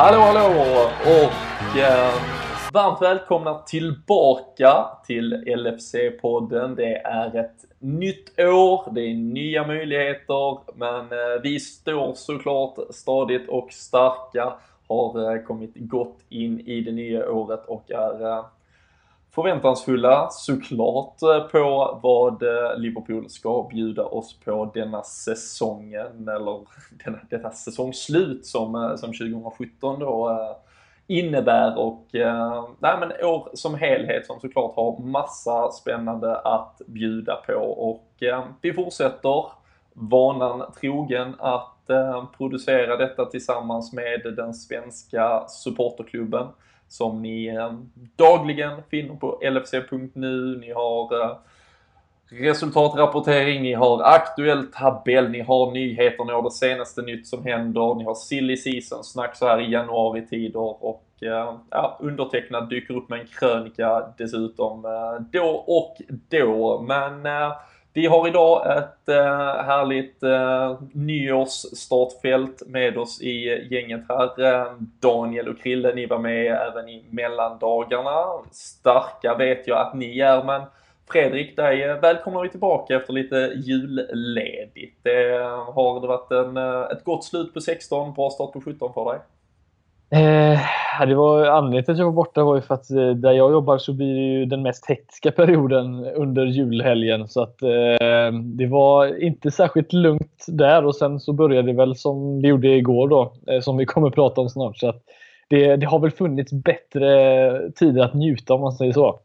Hallå hallå och eh, varmt välkomna tillbaka till LFC-podden. Det är ett nytt år, det är nya möjligheter men eh, vi står såklart stadigt och starka. Har eh, kommit gott in i det nya året och är eh, förväntansfulla såklart eh, på vad eh, Liverpool ska bjuda oss på denna säsongen eller denna, detta säsongslut som, eh, som 2017 då innebär. Och nej men år som helhet som såklart har massa spännande att bjuda på. Och vi fortsätter vanan trogen att producera detta tillsammans med den svenska supporterklubben som ni eh, dagligen finner på lfc.nu. Ni har eh, resultatrapportering, ni har aktuell tabell, ni har nyheter, ni har det senaste nytt som händer, ni har silly season snack så här i januari-tider och eh, ja, undertecknad dyker upp med en krönika dessutom då och då. Men vi har idag ett eh, härligt eh, nyårsstartfält med oss i gänget här. Eh, Daniel och Krille, ni var med även i mellandagarna. Starka vet jag att ni är, men Fredrik, dig eh, välkomnar vi tillbaka efter lite julledigt. Det, eh, har det varit en, ett gott slut på 16, bra start på 17 för dig? Eh, det var, anledningen till att jag var borta var ju för att eh, där jag jobbar så blir det ju den mest hektiska perioden under julhelgen. Så att eh, det var inte särskilt lugnt där och sen så började det väl som det gjorde igår då, eh, som vi kommer prata om snart. Så att det, det har väl funnits bättre tider att njuta om man säger så.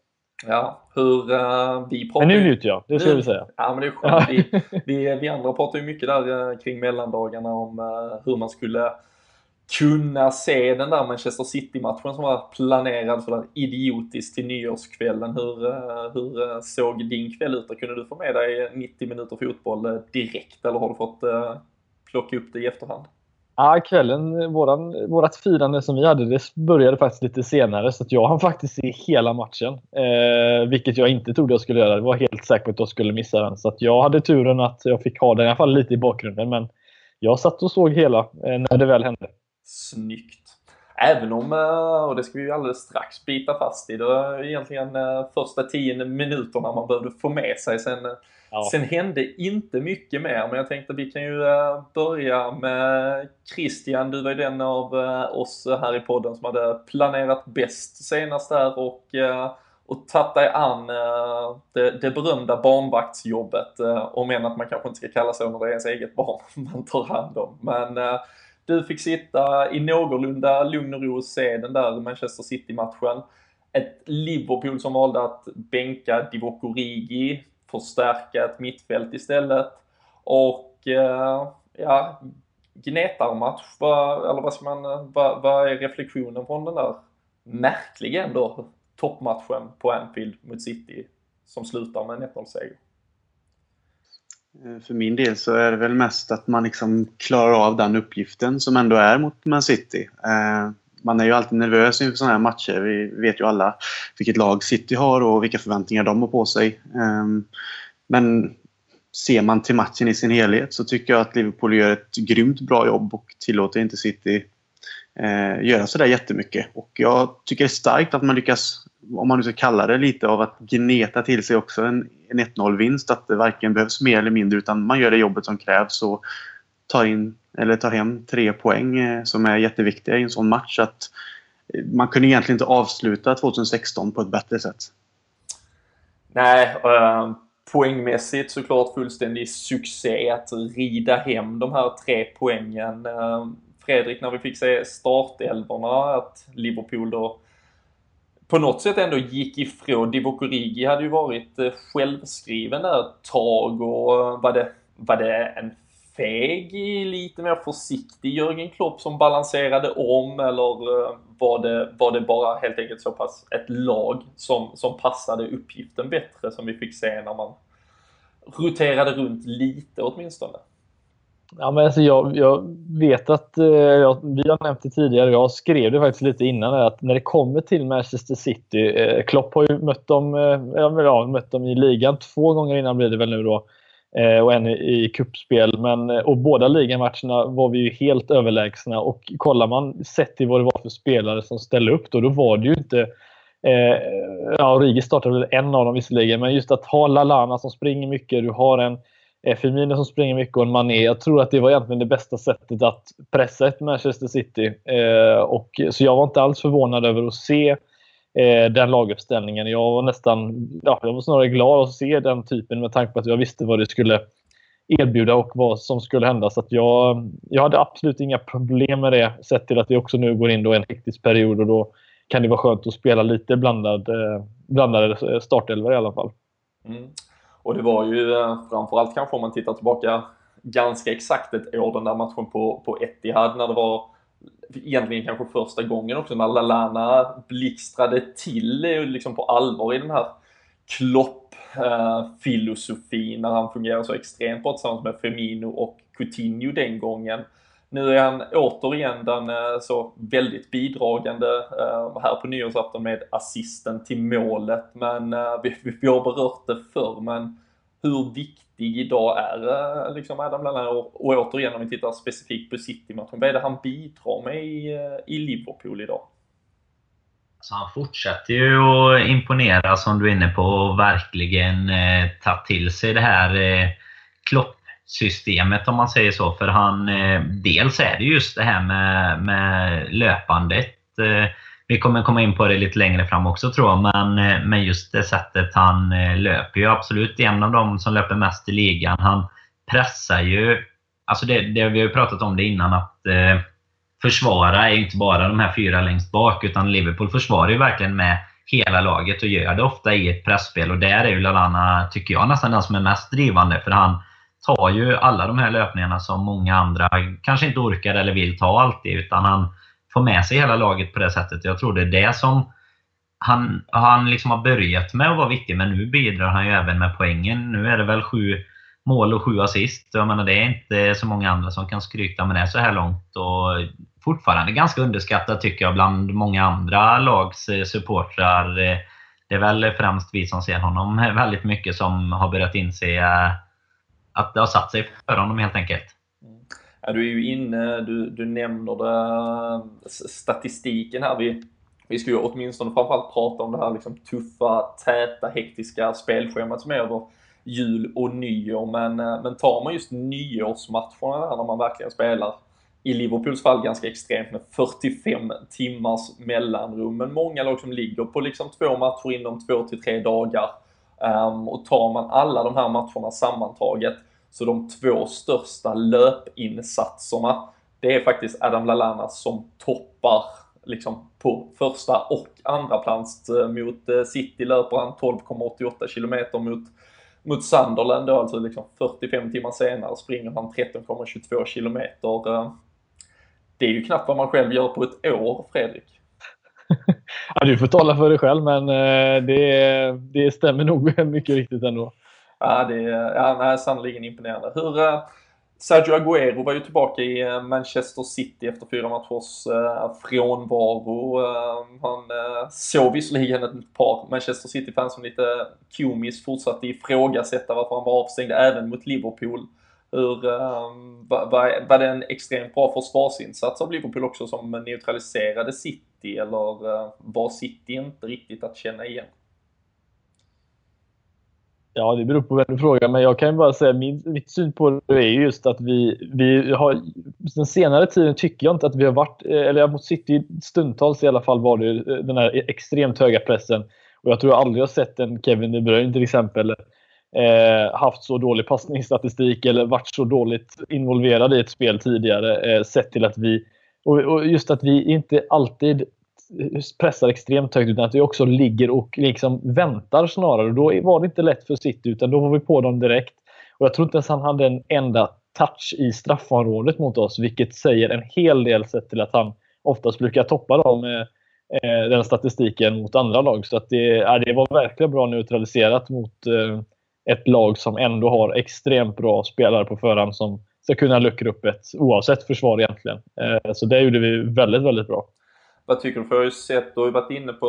Ja, hur uh, vi pratar... Men nu njuter jag, det ska vi säga. Ja, men det är skönt. Vi, vi, vi andra pratar ju mycket där kring mellandagarna om uh, hur man skulle kunna se den där Manchester City-matchen som var planerad sådär idiotiskt till nyårskvällen. Hur, eh, hur eh, såg din kväll ut? Kunde du få med dig 90 minuter fotboll eh, direkt eller har du fått plocka upp det i efterhand? Ja, kvällen, våran, vårat firande som vi hade, det började faktiskt lite senare så att jag hann faktiskt se hela matchen. Eh, vilket jag inte trodde jag skulle göra. Det var helt säker på att jag skulle missa den. Så att jag hade turen att jag fick ha den i alla fall lite i bakgrunden. Men jag satt och såg hela eh, när det väl hände. Snyggt. Även om, eh, och det ska vi ju alldeles strax bita fast i, det var egentligen eh, första tio minuterna man behövde få med sig. Sen, eh, ja. sen hände inte mycket mer, men jag tänkte vi kan ju börja med Christian. Du var ju den av oss här i podden som hade planerat bäst senast där och, och tagit dig an det, det berömda barnvaktsjobbet. Om än att man kanske inte ska kalla så när det är ens eget barn man tar hand om. Men du fick sitta i någorlunda lugn och ro och se den där Manchester City-matchen. Ett Liverpool som valde att bänka Divock Origi, förstärka ett mittfält istället. Och eh, ja, gnetarmatch, eller vad ska man, vad, vad är reflektionen från den där märkliga ändå toppmatchen på Anfield mot City som slutar med en 1-0-seger? Eh, för min del så är det väl mest att man liksom klarar av den uppgiften som ändå är mot Man City. Eh, man är ju alltid nervös inför sådana här matcher. Vi vet ju alla vilket lag City har och vilka förväntningar de har på sig. Eh, men ser man till matchen i sin helhet så tycker jag att Liverpool gör ett grymt bra jobb och tillåter inte City eh, göra sådär jättemycket. Och jag tycker det är starkt att man lyckas, om man nu ska kalla det lite, av att gneta till sig också en, en 1-0-vinst. Att det varken behövs mer eller mindre utan man gör det jobbet som krävs och tar, in, eller tar hem tre poäng eh, som är jätteviktiga i en sån match. Att eh, man kunde egentligen inte avsluta 2016 på ett bättre sätt. Nej, uh, poängmässigt såklart fullständig succé att rida hem de här tre poängen. Fredrik, när vi fick se startelvorna, att Liverpool då på något sätt ändå gick ifrån. Divock Origi hade ju varit eh, självskriven där ett tag och var det, var det en feg, lite mer försiktig Jörgen Klopp som balanserade om eller eh, var det, var det bara helt enkelt så pass ett lag som, som passade uppgiften bättre som vi fick se när man roterade runt lite åtminstone? Ja, men alltså jag, jag vet att eh, jag, vi har nämnt det tidigare. Jag skrev det faktiskt lite innan att när det kommer till Manchester City. Eh, Klopp har ju mött dem, eh, ja, mött dem i ligan två gånger innan blir det väl nu då. Eh, och en i, i kuppspel. Men, eh, och båda ligamatcherna var vi ju helt överlägsna. Och kollar man sett till vad det var för spelare som ställde upp då, då var det ju inte Eh, ja, Rigi startade väl en av dem visserligen, men just att ha Lalana som springer mycket, du har en Eh, Firmino som springer mycket och en Mané. Jag tror att det var egentligen det bästa sättet att pressa ett Manchester City. Eh, och, så jag var inte alls förvånad över att se eh, den laguppställningen. Jag var nästan, ja, jag var snarare glad att se den typen med tanke på att jag visste vad det skulle erbjuda och vad som skulle hända. Så jag, jag hade absolut inga problem med det, sett till att vi också nu går in i en hektisk period och då kan det vara skönt att spela lite blandad, eh, blandade startelvor i alla fall. Mm. Och det var ju eh, framförallt kanske om man tittar tillbaka ganska exakt ett år den där matchen på, på Etihad när det var egentligen kanske första gången också när Lalana blixtrade till liksom på allvar i den här Klopp-filosofin eh, när han fungerar så extremt bra tillsammans med Firmino och Coutinho den gången. Nu är han återigen den eh, så väldigt bidragande eh, här på nyårsafton med assisten till målet. Men eh, vi, vi har berört det förr, men hur viktig idag är liksom Adam Lallana och, och återigen om vi tittar specifikt på City-matchen, vad är det han bidrar med i, i Liverpool idag? Så han fortsätter ju att imponera som du är inne på och verkligen eh, ta till sig det här eh, Klopp systemet om man säger så. För han, eh, dels är det just det här med, med löpandet. Eh, vi kommer komma in på det lite längre fram också tror jag, men, eh, men just det sättet han löper ju absolut en av de som löper mest i ligan. Han pressar ju, alltså det, det vi har ju pratat om det innan, att eh, försvara är inte bara de här fyra längst bak, utan Liverpool försvarar ju verkligen med hela laget och gör det ofta i ett pressspel och där är ju Lallana, tycker jag, nästan den som är mest drivande. För han, tar ju alla de här löpningarna som många andra kanske inte orkar eller vill ta alltid. Utan han får med sig hela laget på det sättet. Jag tror det är det som han, han liksom har börjat med att vara viktig, men nu bidrar han ju även med poängen. Nu är det väl sju mål och sju assist. Jag menar, det är inte så många andra som kan skryta med det så här långt. Och fortfarande ganska underskattat tycker jag bland många andra lags eh, supportrar. Eh, det är väl främst vi som ser honom väldigt mycket som har börjat inse eh, att det har satt sig för honom helt enkelt. Ja, du är ju inne, du, du nämner det, statistiken här. Vi, vi ska ju åtminstone framförallt prata om det här liksom tuffa, täta, hektiska spelschemat som är över jul och nyår. Men, eh, men tar man just nyårsmatcherna där när man verkligen spelar, i Liverpools fall ganska extremt med 45 timmars mellanrum. Men många lag som ligger på liksom två matcher inom två till tre dagar Ehm, och tar man alla de här matcherna sammantaget, så de två största löpinsatserna, det är faktiskt Adam Lallana som toppar liksom på första och andra plats. Eh, mot eh, City löper han 12,88 km mot, mot Sunderland då, alltså liksom 45 timmar senare springer han 13,22 km. Det är ju knappt vad man själv gör på ett år, Fredrik ja, du får tala för dig själv, men eh, det, det stämmer nog mycket riktigt ändå. Ja, det är sannerligen imponerande. Hur, eh, Sergio Aguero var ju tillbaka i eh, Manchester City efter fyra matchers frånvaro. Han såg visserligen ett par Manchester City-fans som lite komiskt fortsatte ifrågasätta varför han var avstängd även mot Liverpool. Hur, var, var, det en extremt bra försvarsinsats av Liverpool också som neutraliserade City eller eh, var City inte riktigt att känna igen? Ja, det beror på vem du frågar, men jag kan bara säga min, mitt syn på det är just att vi, vi har... Den senare tiden tycker jag inte att vi har varit, eh, eller mot City stundtals i alla fall var det eh, den här extremt höga pressen. Och jag tror jag aldrig har sett en Kevin De Bruyne till exempel eh, haft så dålig passningsstatistik eller varit så dåligt involverad i ett spel tidigare. Eh, sett till att vi... Och, och, just att vi inte alltid pressar extremt högt utan att vi också ligger och liksom väntar snarare. Då var det inte lätt för City utan då var vi på dem direkt. Och Jag tror inte ens han hade en enda touch i straffområdet mot oss vilket säger en hel del sett till att han oftast brukar toppa dem, eh, eh den statistiken mot andra lag. Så att det, det var verkligen bra neutraliserat mot eh, ett lag som ändå har extremt bra spelare på förhand som ska kunna luckra upp ett oavsett försvar egentligen. Eh, så det gjorde vi väldigt, väldigt bra. Vad tycker du? För jag har sett, du har varit inne på,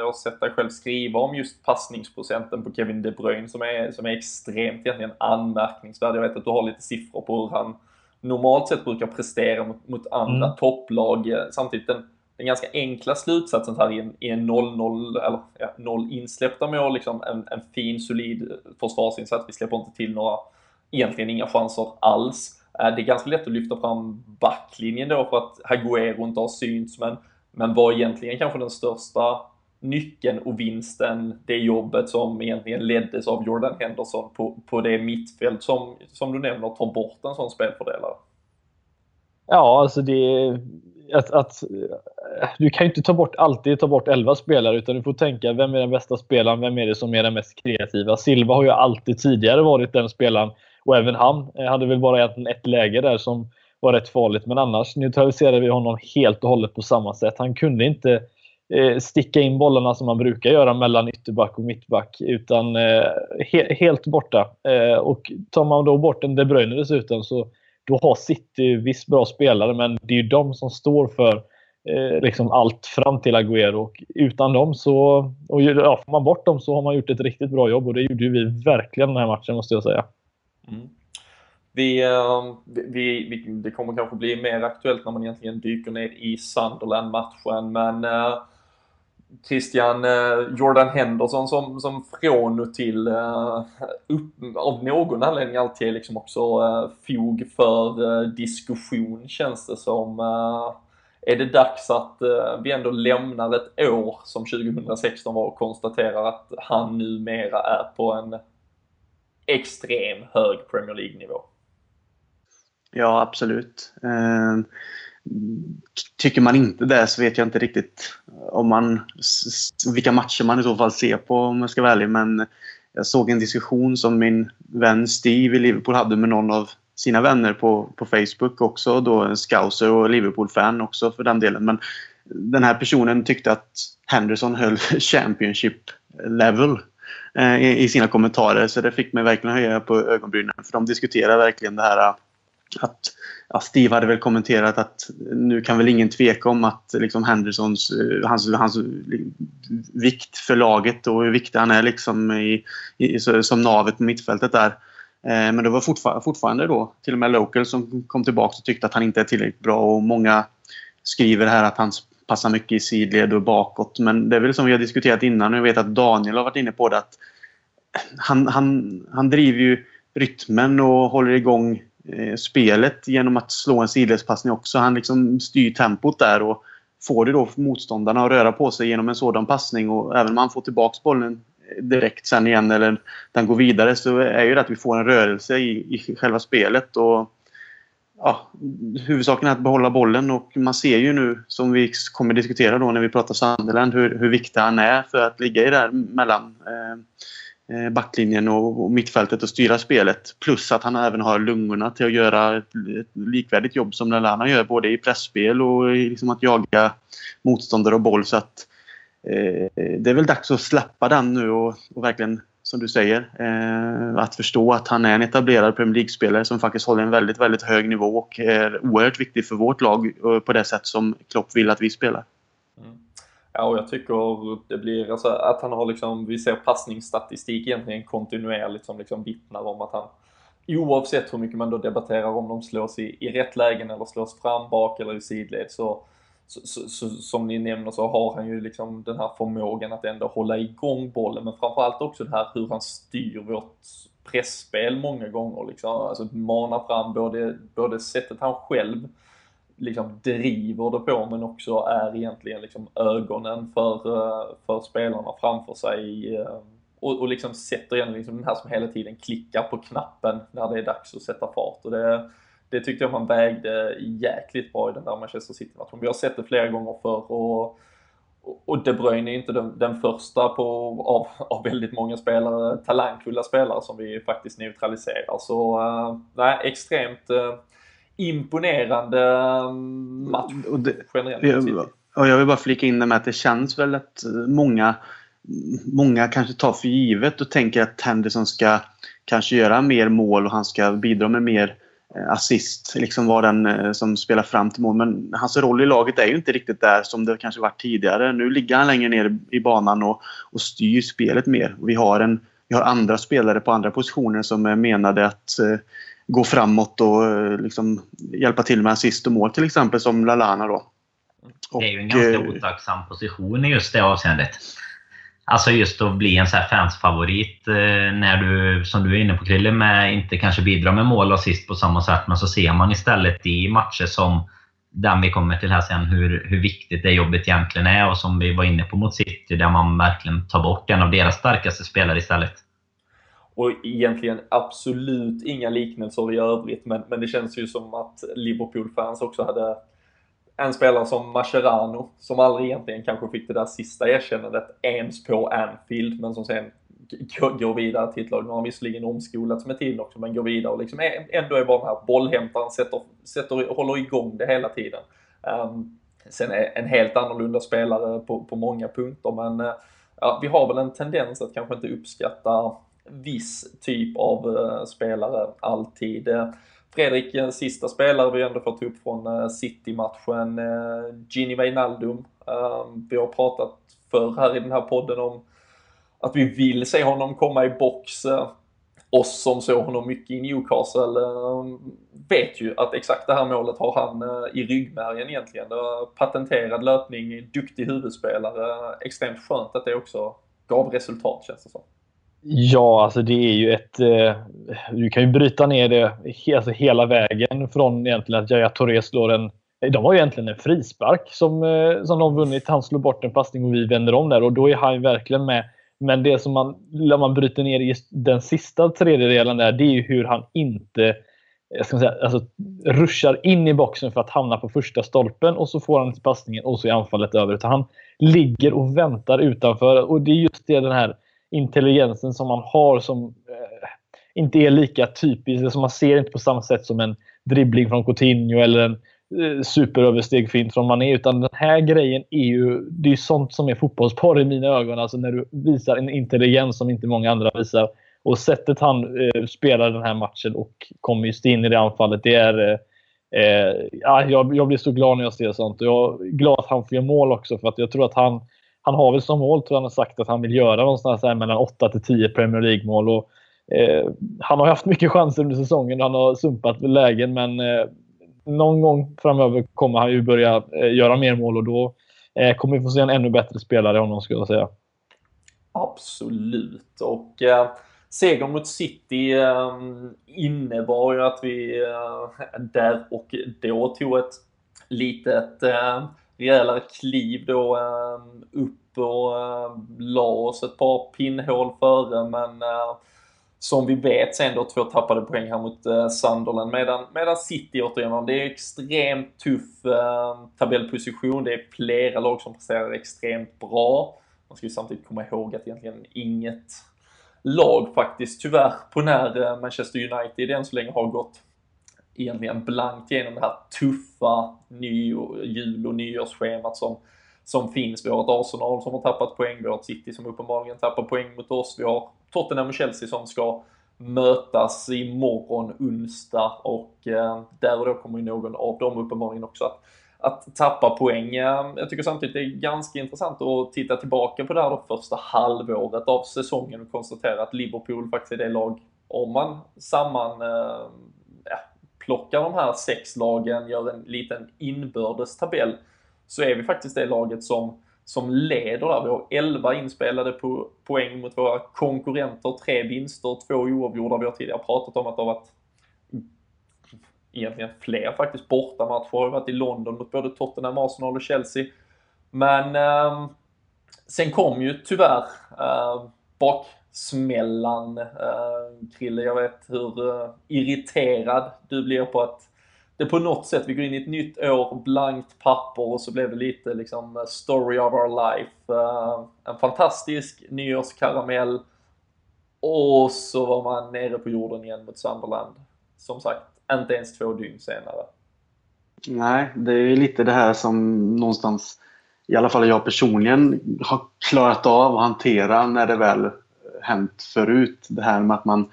jag har sett dig själv skriva om just passningsprocenten på Kevin De Bruyne som är, som är extremt egentligen anmärkningsvärd. Jag vet att du har lite siffror på hur han normalt sett brukar prestera mot, mot andra mm. topplag. Samtidigt den, den ganska enkla slutsatsen här i en, i en 0-0, eller ja, 0 insläppta mål, liksom en, en fin solid försvarsinsats. Vi släpper inte till några, egentligen inga chanser alls. Eh, det är ganska lätt att lyfta fram backlinjen då för att Haguero inte har synts, men, men var egentligen kanske den största nyckeln och vinsten, det jobbet som egentligen leddes av Jordan Henderson på, på det mittfält som, som du nämner tar bort en sån spelfördelare? Ja, alltså det att, att, du kan ju inte ta bort, alltid ta bort 11 spelare utan du får tänka vem är den bästa spelaren, vem är det som är den mest kreativa? Silva har ju alltid tidigare varit den spelaren och även han eh, hade väl bara ett läge där som var rätt farligt men annars neutraliserade vi honom helt och hållet på samma sätt. Han kunde inte eh, sticka in bollarna som man brukar göra mellan ytterback och mittback utan eh, he helt borta. Eh, och tar man då bort en De Bruyne dessutom så då har City visst bra spelare, men det är ju de som står för eh, liksom allt fram till Agüero. Och utan dem så, och ja, får man bort dem så har man gjort ett riktigt bra jobb och det gjorde vi verkligen den här matchen måste jag säga. Mm. Ehm, vi, vi, vi, det kommer kanske bli mer aktuellt när man egentligen dyker ner i Sunderland-matchen, men uh, Christian eh, Jordan Henderson som, som från och till uh, upp, av någon anledning alltid är liksom också uh, fog för uh, diskussion känns det som. är det dags att vi ändå lämnar ett år som 2016 var och konstaterar att han numera är på en extrem hög Premier League-nivå? Ja, absolut. Eh, tycker man inte det så vet jag inte riktigt om man, vilka matcher man i så fall ser på om jag ska vara ärlig. Men jag såg en diskussion som min vän Steve i Liverpool hade med någon av sina vänner på, på Facebook också. Då en scouser och Liverpool-fan också för den delen. Men den här personen tyckte att Henderson höll Championship level Eh, i, sina kommentarer. Så det fick mig verkligen höja på ögonbrynen. För de diskuterar verkligen det här eh, att ja, Steve hade väl kommenterat att nu kan väl ingen tveka om att liksom Hendersons eh, hans, hans vikt för laget och hur viktig han är liksom i, i, som navet på mittfältet där. Eh, men det var fortfar fortfarande då till och med Local som kom tillbaka och tyckte att han inte är tillräckligt bra och många skriver här att han passar mycket i sidled och bakåt. Men det är väl som vi har diskuterat innan och jag vet att Daniel har varit inne på det att han, han, han driver ju rytmen och håller igång Eh, spelet genom att slå en sidledspassning också. Han liksom styr tempot där och får det då motståndarna att röra på sig genom en sådan passning och även om han får tillbaka bollen eh, direkt sen igen eller den går vidare så är ju det att vi får en rörelse i, i själva spelet. Och, ja, huvudsaken är att behålla bollen och man ser ju nu som vi kommer diskutera då när vi pratar Sunderland hur, hur viktig han är för att ligga i där mellan eh, eh backlinjen och mittfältet och styra spelet. Plus att han även har lungorna till att göra ett, likvärdigt jobb som Lallana gör både i pressspel och i liksom att jaga motståndare och boll. Så att, eh, det är väl dags att släppa den nu och, och verkligen, som du säger, eh, att förstå att han är en etablerad Premier League-spelare som faktiskt håller en väldigt, väldigt hög nivå och är oerhört viktig för vårt lag eh, på det sätt som Klopp vill att vi spelar. Mm. Ja, och jag tycker det blir, alltså att han har liksom, vi ser passningsstatistik egentligen kontinuerligt som liksom vittnar om att han oavsett hur mycket man då debatterar om de slås i, i rätt lägen eller slås fram, bak eller i sidled så, så, så, så, som ni nämner så har han ju liksom den här förmågan att ändå hålla igång bollen men framförallt också det här hur han styr vårt pressspel många gånger liksom. Alltså mana fram både, både sättet han själv liksom driver det på men också är egentligen liksom ögonen för, eh, för spelarna framför sig eh, och, och liksom sätter igen liksom den här som hela tiden klickar på knappen när det är dags att sätta fart. Och det, det tyckte jag man vägde jäkligt bra i den där Manchester City-matchen. Vi har sett det flera gånger förr och, och De Bruyne är inte den, den första på, av, av väldigt många spelare, talangfulla spelare som vi faktiskt neutraliserar. Så uh, nej, extremt uh, imponerande mm, match och det, generellt. Jag, och jag vill bara flika in det med att det känns väl att många, många kanske tar för givet och tänker att Henderson ska kanske göra mer mål och han ska bidra med mer assist, liksom var den eh, som spelar fram till mål. Men hans roll i laget är ju inte riktigt där som det kanske varit tidigare. Nu ligger han längre ner i banan och, och styr spelet mer. Vi har, en, vi har andra spelare på andra positioner som är menade att eh, gå framåt och eh, liksom, hjälpa till med assist och mål till exempel som Lalana då. Och, det är ju en ganska eh, otacksam position i just det avseendet. Alltså just att bli en så här fansfavorit eh, när du, som du är inne på Krille, med inte kanske bidrar med mål och assist på samma sätt. Men så ser man istället i matcher som den vi kommer till här sen, hur, hur viktigt det jobbet egentligen är. Och som vi var inne på mot City, där man verkligen tar bort en av deras starkaste spelare istället. Och egentligen absolut inga liknelser i övrigt, men, men det känns ju som att Liverpool-fans också hade en spelare som Mascherano, som aldrig egentligen kanske fick det där sista erkännandet ens på Anfield, men som sen går vidare till ett lag. Nu har han visserligen omskolats med tiden också, men går vidare och liksom ändå är bara den här bollhämtaren, sätter, sätter, håller igång det hela tiden. Um, sen är en helt annorlunda spelare på, på många punkter, men uh, ja, vi har väl en tendens att kanske inte uppskatta viss typ av uh, spelare alltid. Uh, Fredrik, en sista spelare vi ändå fått upp från eh, City-matchen, eh, Gini Wijnaldum. Ehm, vi har pratat förr här i den här podden om att vi vill se honom komma i box. Oss som såg honom mycket i Newcastle ehm, vet ju att exakt det här målet har han i ryggmärgen egentligen. Patenterad löpning, duktig huvudspelare. Extremt skönt att det också gav resultat känns det som. Ja, alltså det är ju ett... Eh, du kan ju bryta ner det alltså hela vägen från egentligen att Yahya Touré slår en... De har ju egentligen en frispark som, eh, som de vunnit. Han slår bort en passning och vi vänder om där och då är han verkligen med. Men det som man, när man bryter ner i den sista tredjedelen där, det är ju hur han inte jag ska säga, alltså, ruschar in i boxen för att hamna på första stolpen och så får han passningen och så är anfallet över. Utan han ligger och väntar utanför och det är just det den här intelligensen som man har som eh, inte är lika typisk. Alltså man ser inte på samma sätt som en dribbling från Coutinho eller en eh, superöverstegfint från Mané. Utan den här grejen är ju, det är sånt som är fotbollsporr i mina ögon. Alltså när du visar en intelligens som inte många andra visar. Och sättet han eh, spelar den här matchen och kommer just in i det anfallet, det är eh, eh, ja, jag, jag, blir så glad när jag ser sånt. Och jag är glad att han får göra mål också för att jag tror att han han har väl som mål, tror jag han har sagt, att han vill göra någonstans här mellan 8 till 10 Premier League-mål. Och, eh, han har haft mycket chanser under säsongen. och Han har sumpat lägen, men eh, någon gång framöver kommer han ju börja eh, göra mer mål och då eh, kommer vi få se en ännu bättre spelare i honom, skulle jag säga. Absolut. Och eh, segern mot City eh, innebar ju att vi eh, där och då tog ett litet eh, rejälare kliv då eh, upp och eh, la oss ett par pinnhål före men eh, som vi vet sen då två tappade poäng här mot eh, Sunderland medan, medan City återigen, det är extremt tuff eh, tabellposition. Det är flera lag som presterar extremt bra. Man ska ju samtidigt komma ihåg att egentligen inget lag faktiskt tyvärr på när eh, Manchester United än så länge har gått egentligen blankt genom det här tuffa ny jul och nyårsschemat som, som finns. Vi har ett Arsenal som har tappat poäng, vi har ett City som uppenbarligen tappar poäng mot oss. Vi har Tottenham och Chelsea som ska mötas imorgon onsdag och eh, där och då kommer ju någon av dem uppenbarligen också att, att tappa poäng. Eh, jag tycker samtidigt det är ganska intressant att titta tillbaka på det här då första halvåret av säsongen och konstatera att Liverpool faktiskt är det lag, om man samman eh, plockar de här sex lagen, gör en liten inbördes tabell, så är vi faktiskt det laget som, som leder där. Vi har 11 inspelade po poäng mot våra konkurrenter, tre vinster, två oavgjorda. Vi har tidigare pratat om att det har varit egentligen fler faktiskt bortamatcher. har varit i London mot både Tottenham, Arsenal och Chelsea. Men eh, sen kom ju tyvärr eh, bak smällan. Eh, Krille, jag vet hur eh, irriterad du blir på att det på något sätt, vi går in i ett nytt år, blankt papper och så blev det lite liksom eh, story of our life. En fantastisk nyårskaramell och så var man nere på jorden igen mot Sunderland. Som sagt, inte ens två dygn senare. Nej, det är lite det här som någonstans, i alla fall jag personligen, har klarat av att hantera när det väl hänt förut. Det här med att man,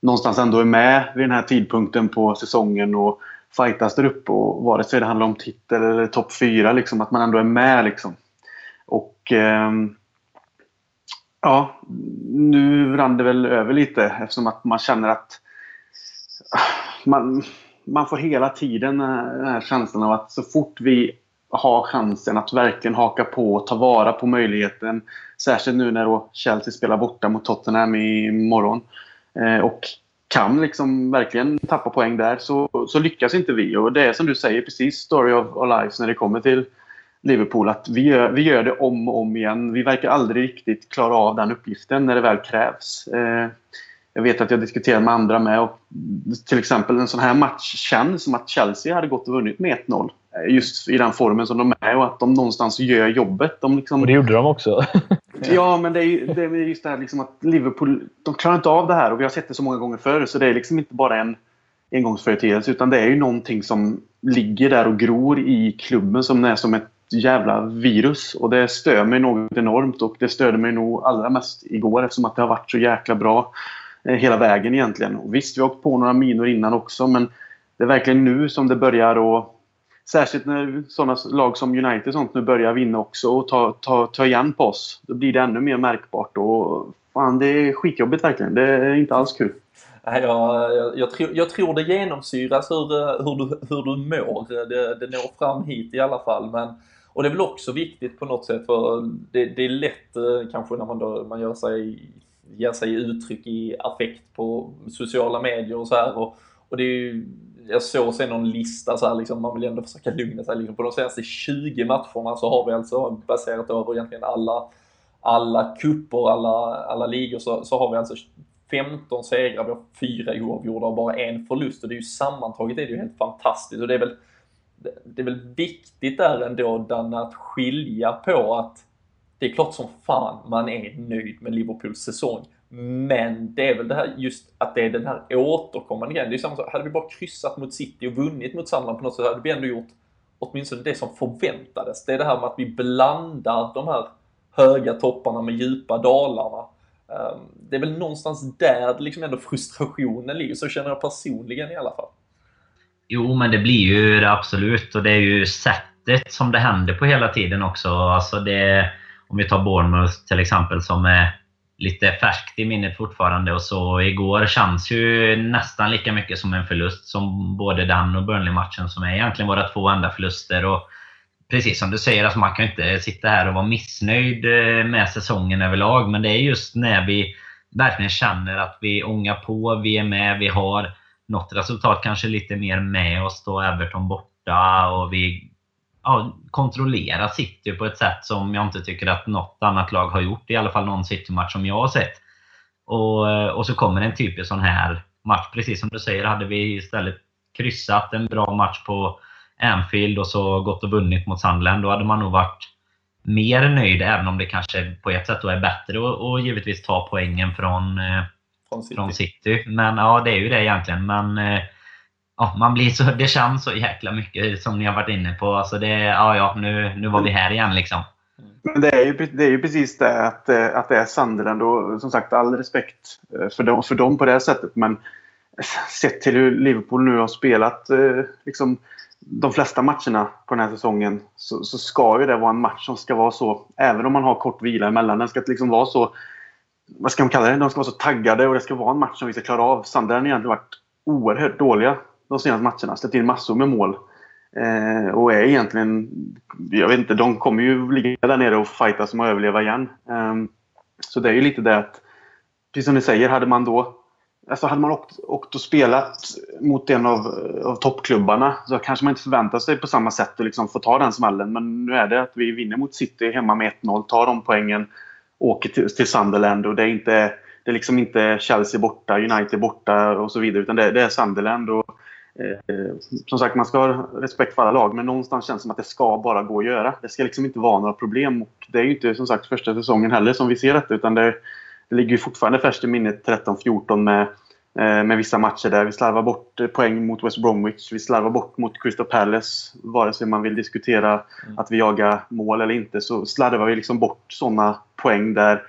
någonstans ändå är med vid den här tidpunkten på säsongen och fightas där uppe. Och vare sig det handlar om titel eller topp fyra, liksom, att man ändå är med. Liksom. Och eh, ja, nu rann det väl över lite eftersom att man känner att ah, man, man får hela tiden den här känslan av att så fort vi har chansen att verkligen haka på och ta vara på möjligheten. Särskilt nu när då Chelsea spelar borta mot Tottenham imorgon. Eh, och kan liksom verkligen tappa poäng där så, så lyckas inte vi. Och det är som du säger precis story of our lives när det kommer till Liverpool. Att vi gör, vi gör det om och om igen. Vi verkar aldrig riktigt klara av den uppgiften när det väl krävs. Eh, jag vet att jag diskuterar med andra med. Och till exempel en sån här match känns som att Chelsea hade gått och vunnit med 1-0. Eh, just i den formen som de är och att de någonstans gör jobbet. De liksom... Och det gjorde de också. ja, men det är, det är just det här liksom att Liverpool de klarar inte av det här och vi har sett det så många gånger förr. Så det är liksom inte bara en engångsföreteelse utan det är ju någonting som ligger där och gror i klubben som är som ett jävla virus. Och det stör mig något enormt och det störde mig nog allra mest igår eftersom att det har varit så jäkla bra eh, hela vägen egentligen. Och visst, vi har åkt på några minor innan också men det är verkligen nu som det börjar att Särskilt när sådana lag som United sånt nu börjar vinna också och ta, ta, ta igen på oss. Då blir det ännu mer märkbart. Och fan, det är skitjobbigt verkligen. Det är inte alls kul. Jag, jag, jag, tror, jag tror det genomsyras hur, hur, du, hur du mår. Det, det når fram hit i alla fall. Men, och det är väl också viktigt på något sätt för det, det är lätt eh, kanske när man, då, man gör sig, ger sig uttryck i affekt på sociala medier och så här. Och, och det är ju jag såg sen någon lista så här, liksom, man vill ändå försöka lugna sig. Liksom, på de senaste 20 matcherna så har vi alltså baserat över egentligen alla, alla kupper, alla, alla ligor så, så har vi alltså 15 segrar, vi har fyra oavgjorda och bara en förlust. Och det är ju sammantaget är det ju helt fantastiskt. Och det är väl, det är väl viktigt där ändå, Danne, att skilja på att det är klart som fan man är nöjd med Liverpools säsong. Men det är väl det här just att det är den här återkommande grejen. Det är samma sak, hade vi bara kryssat mot City och vunnit mot Sunderland på något sätt hade vi ändå gjort åtminstone det som förväntades. Det är det här med att vi blandar de här höga topparna med djupa dalarna. Ehm, det är väl någonstans där liksom ändå frustrationen ligger, så känner jag personligen i alla fall. Jo, men det blir ju det absolut och det är ju sättet som det händer på hela tiden också. Alltså det, om vi tar Bournemouth till exempel som är lite färskt i minnet fortfarande. Och så igår känns ju nästan lika mycket som en förlust som både den och Burnley-matchen som är egentligen våra två enda förluster. Och precis som du säger, alltså man kan inte sitta här och vara missnöjd eh, med säsongen överlag. Men det är just när vi verkligen känner att vi ångar på, vi är med, vi har något resultat kanske lite mer med oss då, Everton borta och vi ja, kontrollera City på ett sätt som jag inte tycker att något annat lag har gjort. I alla fall någon City-match som jag har sett. Och, eh, och så kommer en typisk sån här match. Precis som du säger, hade vi istället kryssat en bra match på Anfield och så gått och vunnit mot Sunderland, då hade man nog varit mer nöjd, även om det kanske på ett sätt då är bättre och, och givetvis ta poängen från, eh, från, City. från City. Men ja, det är ju det egentligen. Men eh, ja, man blir så, det känns så jäkla mycket som ni har varit inne på. Alltså det, ja, ja, nu, nu var vi här igen liksom. Men det är ju, det är ju precis det att, eh, att det är Sunderland och som sagt all respekt eh, för dem, för dem på det sättet. Men sett till hur Liverpool nu har spelat eh, liksom, de flesta matcherna på den här säsongen så, så, ska ju det vara en match som ska vara så, även om man har kort vila emellan, den ska liksom vara så vad ska man kalla det? De ska vara så taggade och det ska vara en match som vi ska klara av. Sunderland har egentligen varit oerhört dåliga de senaste matcherna. Släppt in massor med mål. Eh, och är egentligen... Jag vet inte, de kommer ju ligga där nere och fightas om att överleva igen. Eh, så det är ju lite det att... Precis som ni säger, hade man då... Alltså hade man åkt, åkt och spelat mot en av, av toppklubbarna så kanske man inte förväntar sig på samma sätt att liksom få ta den smällen. Men nu är det att vi vinner mot City hemma med 1-0, tar de poängen, åker till, till Sunderland och det är inte det är liksom inte Chelsea borta, United borta och så vidare. Utan det, det är Sunderland. Och Eh, som sagt, man ska ha respekt för alla lag, men någonstans känns det som att det ska bara gå att göra. Det ska liksom inte vara några problem. Och det är ju inte som sagt första säsongen heller som vi ser detta, utan det, det ligger ju fortfarande färskt i minnet 13-14 med, eh, med vissa matcher där vi slarvar bort poäng mot West Bromwich. Vi slarvar bort mot Crystal Palace. Vare sig man vill diskutera mm. att vi jagar mål eller inte så slarvar vi liksom bort sådana poäng där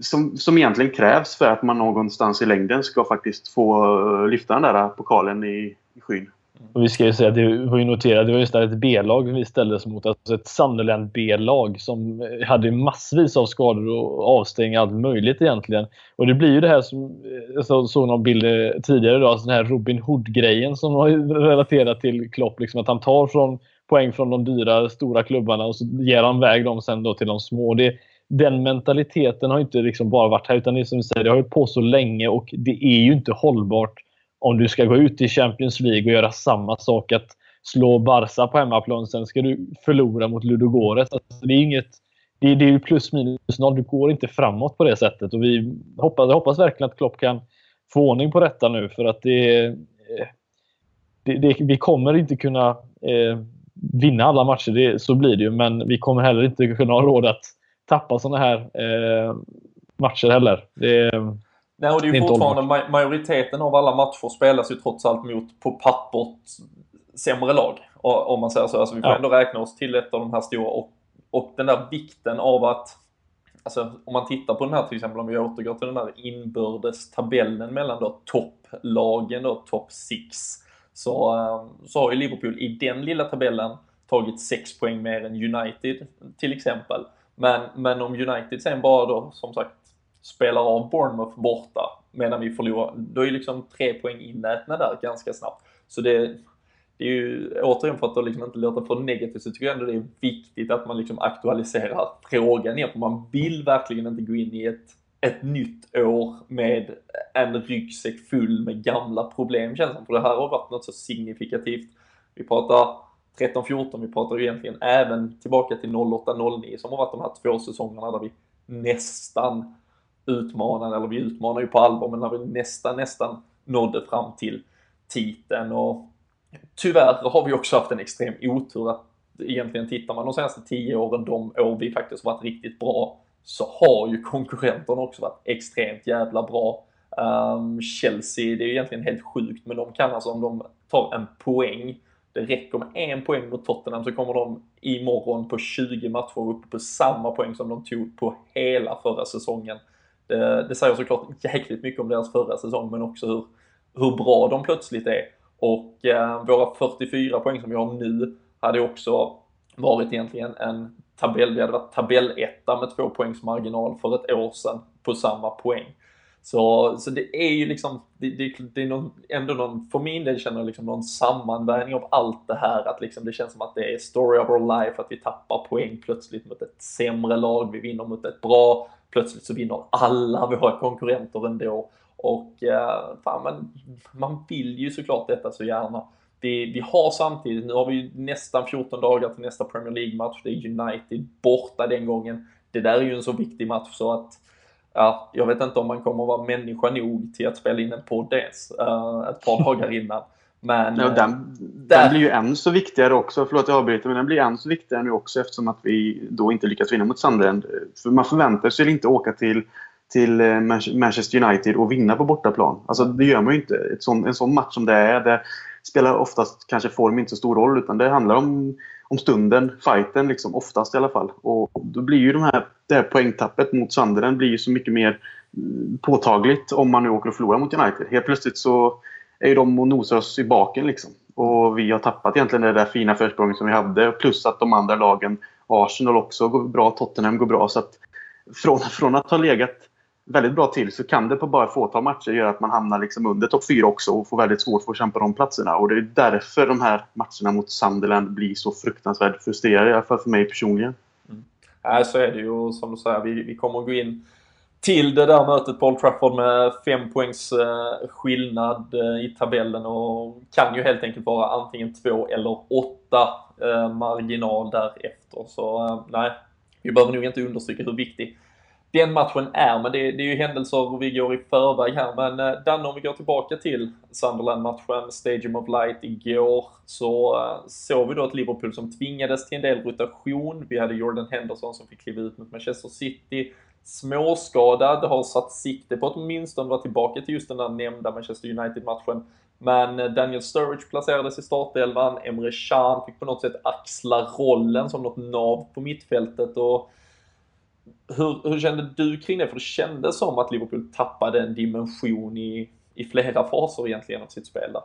som, som egentligen krävs för att man någonstans i längden ska faktiskt få eh, lyfta den där pokalen i, i skyn. Och vi ska ju säga att det var ju noterat, det var istället ett B-lag vi ställdes mot. Alltså ett Sunderland B-lag som hade massvis av skador och avstängningar allt möjligt egentligen. Och det blir ju det här som jag såg någon bild eh, tidigare idag, alltså den här Robin Hood-grejen som var relaterat till Klopp. Liksom att han tar från poäng från de dyra, stora klubbarna och så ger han väg dem sen då till de små. Det, den mentaliteten har inte liksom bara varit här utan det, som säger, det har hållit på så länge och det är ju inte hållbart om du ska gå ut i Champions League och göra samma sak. Att slå Barca på hemmaplan, sen ska du förlora mot Ludogorets. Alltså, det är inget det, det är ju plus minus noll. Du går inte framåt på det sättet. Och vi hoppas, jag hoppas verkligen att Klopp kan få ordning på detta nu. För att det, det, det vi kommer inte kunna eh, vinna alla matcher. Det, så blir det ju. Men vi kommer heller inte kunna ha råd att tappa sådana här eh, matcher heller. Det, Nej, och det är ju fortfarande ma majoriteten av alla matcher spelas ju trots allt mot, på pappret, sämre lag. Om man säger så. Alltså vi får ja. ändå räkna oss till ett av de här stora. Och, och den där vikten av att Alltså om man tittar på den här till exempel, om vi återgår till den där inbördes tabellen mellan då topplagen då, top 6. Så, eh, så har ju Liverpool i den lilla tabellen tagit 6 poäng mer än United till exempel. Men, men om United sen bara då som sagt spelar av Bournemouth borta medan vi förlorar, då är ju liksom tre poäng inätna där ganska snabbt. Så det, det är ju återigen för att liksom inte låta för negativt så tycker jag ändå det är viktigt att man liksom aktualiserar frågan igen för man vill verkligen inte gå in i ett, ett nytt år med en ryggsäck full med gamla problem känns det För det här har varit något så signifikativt. Vi pratar 13-14, vi pratar ju egentligen även tillbaka till 08-09 som har varit de här två säsongerna där vi nästan utmanade, eller vi utmanade ju på allvar, men när vi nästan, nästan nådde fram till titeln och tyvärr har vi också haft en extrem otur att egentligen tittar man de senaste tio åren, de år vi faktiskt varit riktigt bra, så har ju konkurrenterna också varit extremt jävla bra. Um, Chelsea, det är ju egentligen helt sjukt, men de kan alltså om de tar en poäng det räcker med en poäng mot Tottenham så kommer de imorgon på 20 matcher upp på samma poäng som de tog på hela förra säsongen. Det, det säger såklart jäkligt mycket om deras förra säsong men också hur, hur bra de plötsligt är. Och eh, våra 44 poäng som vi har nu hade också varit egentligen en tabell, vi hade varit tabelletta med två poängs marginal för ett år sedan på samma poäng. Så, så det är ju liksom, det, det, det är någon, ändå någon, för min del känner jag liksom någon sammanvägning av allt det här. Att liksom det känns som att det är story of our life, att vi tappar poäng plötsligt mot ett sämre lag, vi vinner mot ett bra, plötsligt så vinner alla våra konkurrenter ändå. Och eh, fan, man, man vill ju såklart detta så gärna. Vi, vi har samtidigt, nu har vi nästan 14 dagar till nästa Premier League-match, det är United borta den gången. Det där är ju en så viktig match så att ja, jag vet inte om man kommer vara människa nog till att spela in en podd ens uh, ett par dagar innan. Men, ja, den, där... den blir ju än så viktigare också, förlåt jag avbryter, men den blir än så viktigare nu också eftersom att vi då inte lyckas vinna mot Sunderland. För man förväntar sig inte åka till, till eh, Manchester United och vinna på bortaplan. Alltså det gör man ju inte. Sån, en sån match som det är, det spelar oftast kanske form inte så stor roll utan det handlar om om stunden, fighten liksom, oftast i alla fall. Och då blir ju de här, det här poängtappet mot Sanderen blir ju så mycket mer mm, påtagligt om man nu åker och förlorar mot United. Helt plötsligt så är ju de och nosar oss i baken liksom. Och vi har tappat egentligen det där fina försprånget som vi hade. Plus att de andra lagen, Arsenal också går bra, Tottenham går bra. Så att från, från att ha legat väldigt bra till så kan det på bara fåtal matcher göra att man hamnar liksom under topp 4 också och får väldigt svårt för att kämpa de platserna. Och det är därför de här matcherna mot Sunderland blir så fruktansvärt frustrerande, i alla fall för mig personligen. Mm. Äh, så är det ju. Som du säger, vi, vi kommer att gå in till det där mötet på Old Trafford med fem poängs eh, skillnad eh, i tabellen och kan ju helt enkelt vara antingen två eller åtta eh, marginal därefter. Så nej, vi behöver nog inte understryka hur viktig den matchen är. Men det, det är ju händelser och vi går i förväg här. Men Danne, om vi går tillbaka till Sunderland-matchen, Stadium of Light igår, så såg vi då ett Liverpool som tvingades till en del rotation. Vi hade Jordan Henderson som fick kliva ut mot Manchester City. Småskadad, har satt sikte på att åtminstone vara tillbaka till just den där nämnda Manchester United-matchen. Men eh, Daniel Sturridge placerades i startelvan, Emre Can fick på något sätt axla rollen som något nav på mittfältet och hur, hur kände du kring det? För det kändes som att Liverpool tappade en dimension i, i flera faser egentligen av sitt spel där.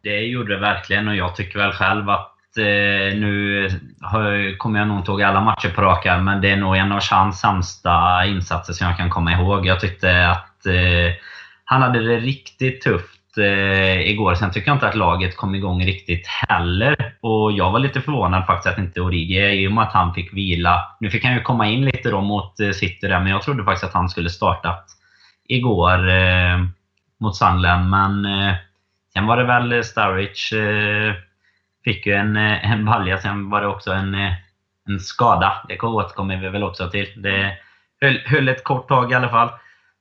Det gjorde det verkligen och jag tycker väl själv att Eh, nu har, kommer jag nog inte ihåg alla matcher på rak men det är nog en av hans sämsta insatser som jag kan komma ihåg. Jag tyckte att eh, han hade det riktigt tufft eh, igår. Sen tycker jag inte att laget kom igång riktigt heller. Och jag var lite förvånad faktiskt att inte Origi, i och med att han fick vila. Nu fick han ju komma in lite då mot eh, City där, men jag trodde faktiskt att han skulle startat igår eh, mot Sunderland. Men eh, sen var det väl Sturridge eh, fick ju en, eh, en balja. Sen var det också en, eh, en skada. Det återkommer vi väl också till. Det höll, höll ett kort tag i alla fall.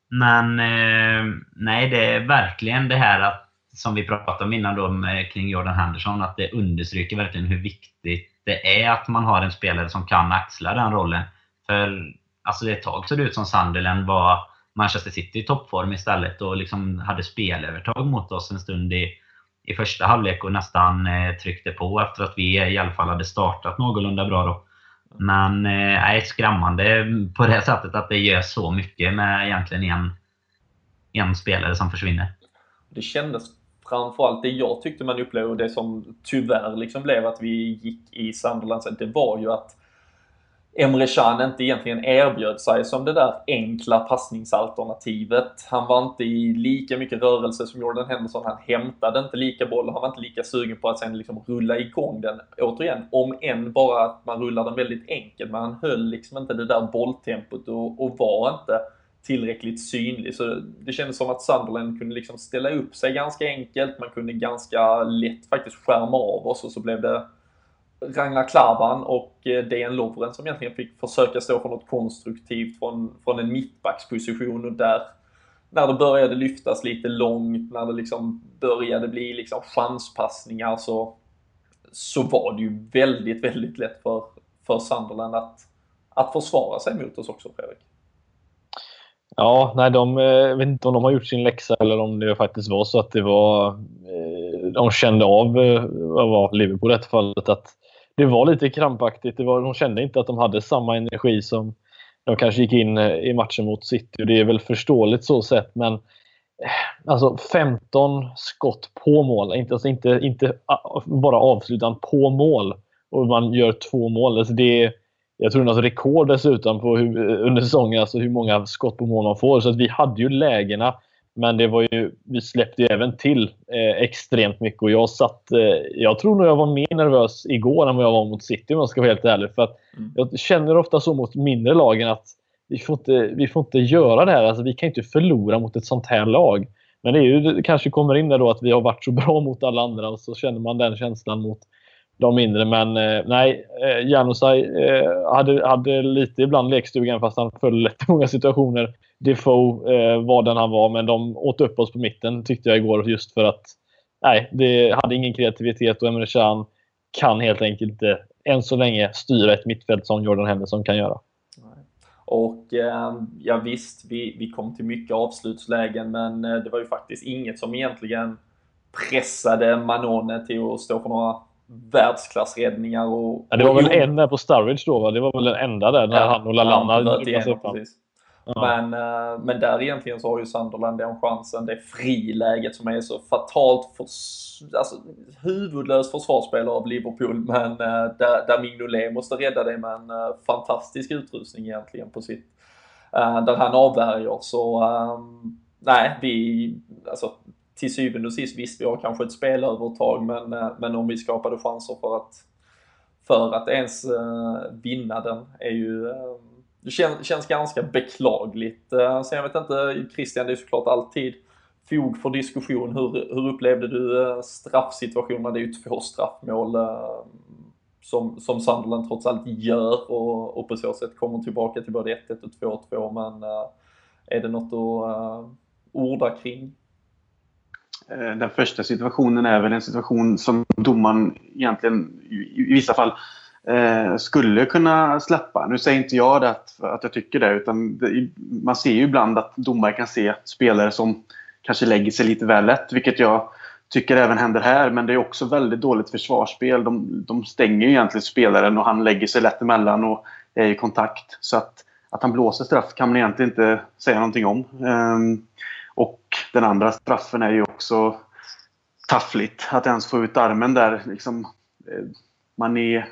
Men eh, nej, det är verkligen det här att, som vi pratade om innan då med, kring Jordan Henderson, att det understryker verkligen hur viktigt det är att man har en spelare som kan axla den rollen. För alltså ett tag såg det ut som Sunderland var Manchester City i toppform istället och liksom hade spelövertag mot oss en stund i, i första halvlek och nästan eh, tryckte på efter att vi i alla fall hade startat någorlunda bra. Då. Men eh, skrämmande på det sättet att det gör så mycket med egentligen en, en spelare som försvinner. Det kändes framförallt det jag tyckte man upplevde och det som tyvärr liksom blev att vi gick i Sunderland, det var ju att Emre Can inte egentligen erbjöd sig som det där enkla passningsalternativet. Han var inte i lika mycket rörelse som Jordan Henderson. Han hämtade inte lika boll. Han var inte lika sugen på att sen liksom rulla igång den. Återigen, om än bara att man rullar den väldigt enkelt. Men han höll liksom inte det där bolltempot och, och var inte tillräckligt synlig. Så det kändes som att Sunderland kunde liksom ställa upp sig ganska enkelt. Man kunde ganska lätt faktiskt skärma av oss och så blev det Ragnar Klavan och eh, DN Lovren som egentligen fick försöka stå för något konstruktivt från, från en mittbacksposition och där när det började lyftas lite långt, när det liksom började bli liksom chanspassningar så, så var det ju väldigt, väldigt lätt för, för Sunderland att, att försvara sig mot oss också, Fredrik. Ja, nej, de, eh, jag vet inte om de har gjort sin läxa eller om det faktiskt var så att det var... Eh, de kände av, vad var Liverpool i detta fallet, att det var lite krampaktigt. Det var, de kände inte att de hade samma energi som de kanske gick in eh, i matchen mot City. Och det är väl förståeligt så sett, men eh, alltså 15 skott på mål. Inte, alltså inte, inte ah, bara avslutan på mål. Och man gör två mål. Alltså det är, jag tror något rekord dessutom på hur, eh, under säsongen, alltså hur många skott på mål man får. Så att vi hade ju lägena. Men det var ju, vi släppte ju även till eh, extremt mycket och jag satt... Eh, jag tror nog jag var mer nervös igår än vad jag var mot City om jag ska vara helt ärlig. För att mm. Jag känner ofta så mot mindre lagen att vi får inte, vi får inte göra det här. Alltså, vi kan inte förlora mot ett sånt här lag. Men det, är ju, det kanske kommer in där då att vi har varit så bra mot alla andra och så känner man den känslan mot de mindre. Men eh, nej, eh, Janusaj eh, hade, hade lite ibland lekstugan fast han föll lätt i många situationer. Defoe eh, var den han var, men de åt upp oss på mitten tyckte jag igår just för att nej, det hade ingen kreativitet och Emre Can kan helt enkelt inte än så länge styra ett mittfält som Jordan Henderson kan göra. Och eh, ja visst, vi, vi kom till mycket avslutslägen men eh, det var ju faktiskt inget som egentligen pressade Manone till att stå för några världsklassräddningar. Och, ja, det var väl en där på Sturridge då va? Det var väl den enda där när ja, han och Lallana precis. Ja. Men, eh, men där egentligen så har ju Sunderland den chansen. Det är friläget som är så fatalt för, alltså, huvudlöst försvarsspelare av Liverpool. Men uh, där, där Mignolet måste rädda det med en uh, fantastisk utrustning egentligen på sitt... Där han avvärjer. Så um, nej, vi... Alltså, till syvende och sist, visst vi har kanske ett spelövertag men, eh, men om vi skapade chanser för att, för att ens eh, vinna den är ju eh, det känns, känns ganska beklagligt. Sen jag vet inte, Christian, det är såklart alltid fog för diskussion. Hur, hur upplevde du eh, straffsituationerna? Det är ju två straffmål som, som Sunderland trots allt gör och, och på så sätt kommer tillbaka till både 1-1 och 2-2. Men är det något att orda kring? Eh, den första situationen är väl en situation som domaren egentligen i vissa fall eh, skulle kunna släppa. Nu säger inte jag det att, att jag tycker det, utan det, man ser ju ibland att domare kan se spelare som kanske lägger sig lite väl lätt, vilket jag tycker även händer här. Men det är också väldigt dåligt försvarsspel. De, de stänger ju egentligen spelaren och han lägger sig lätt emellan och är i kontakt. Så att, att han blåser straff kan man egentligen inte säga någonting om. Um, den andra straffen är ju också taffligt. Att ens få ut armen där. Liksom, eh, man är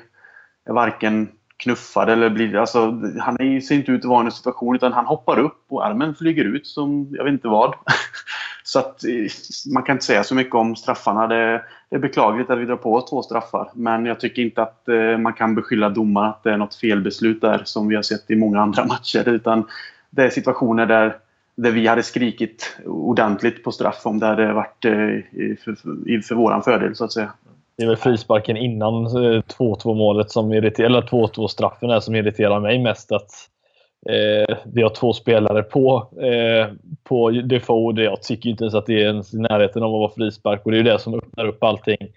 varken knuffad eller blir... Alltså, han är, ser inte ut att vara i en situation utan han hoppar upp och armen flyger ut som jag vet inte vad. så att eh, man kan inte säga så mycket om straffarna. Det, det, är beklagligt att vi drar på oss två straffar. Men jag tycker inte att eh, man kan beskylla domaren att det är något felbeslut där som vi har sett i många andra matcher. Utan det är situationer där där vi hade skrikit ordentligt på straff om det hade varit eh, för, för, för våran fördel så att säga. Det är väl frisparken innan eh, 2-2 målet som irriterar, eller 2-2 straffen är som irriterar mig mest. Att eh, vi har två spelare på, eh, på Defoe. Jag tycker inte ens att det är ens i närheten av att vara frispark och det är det som öppnar upp allting.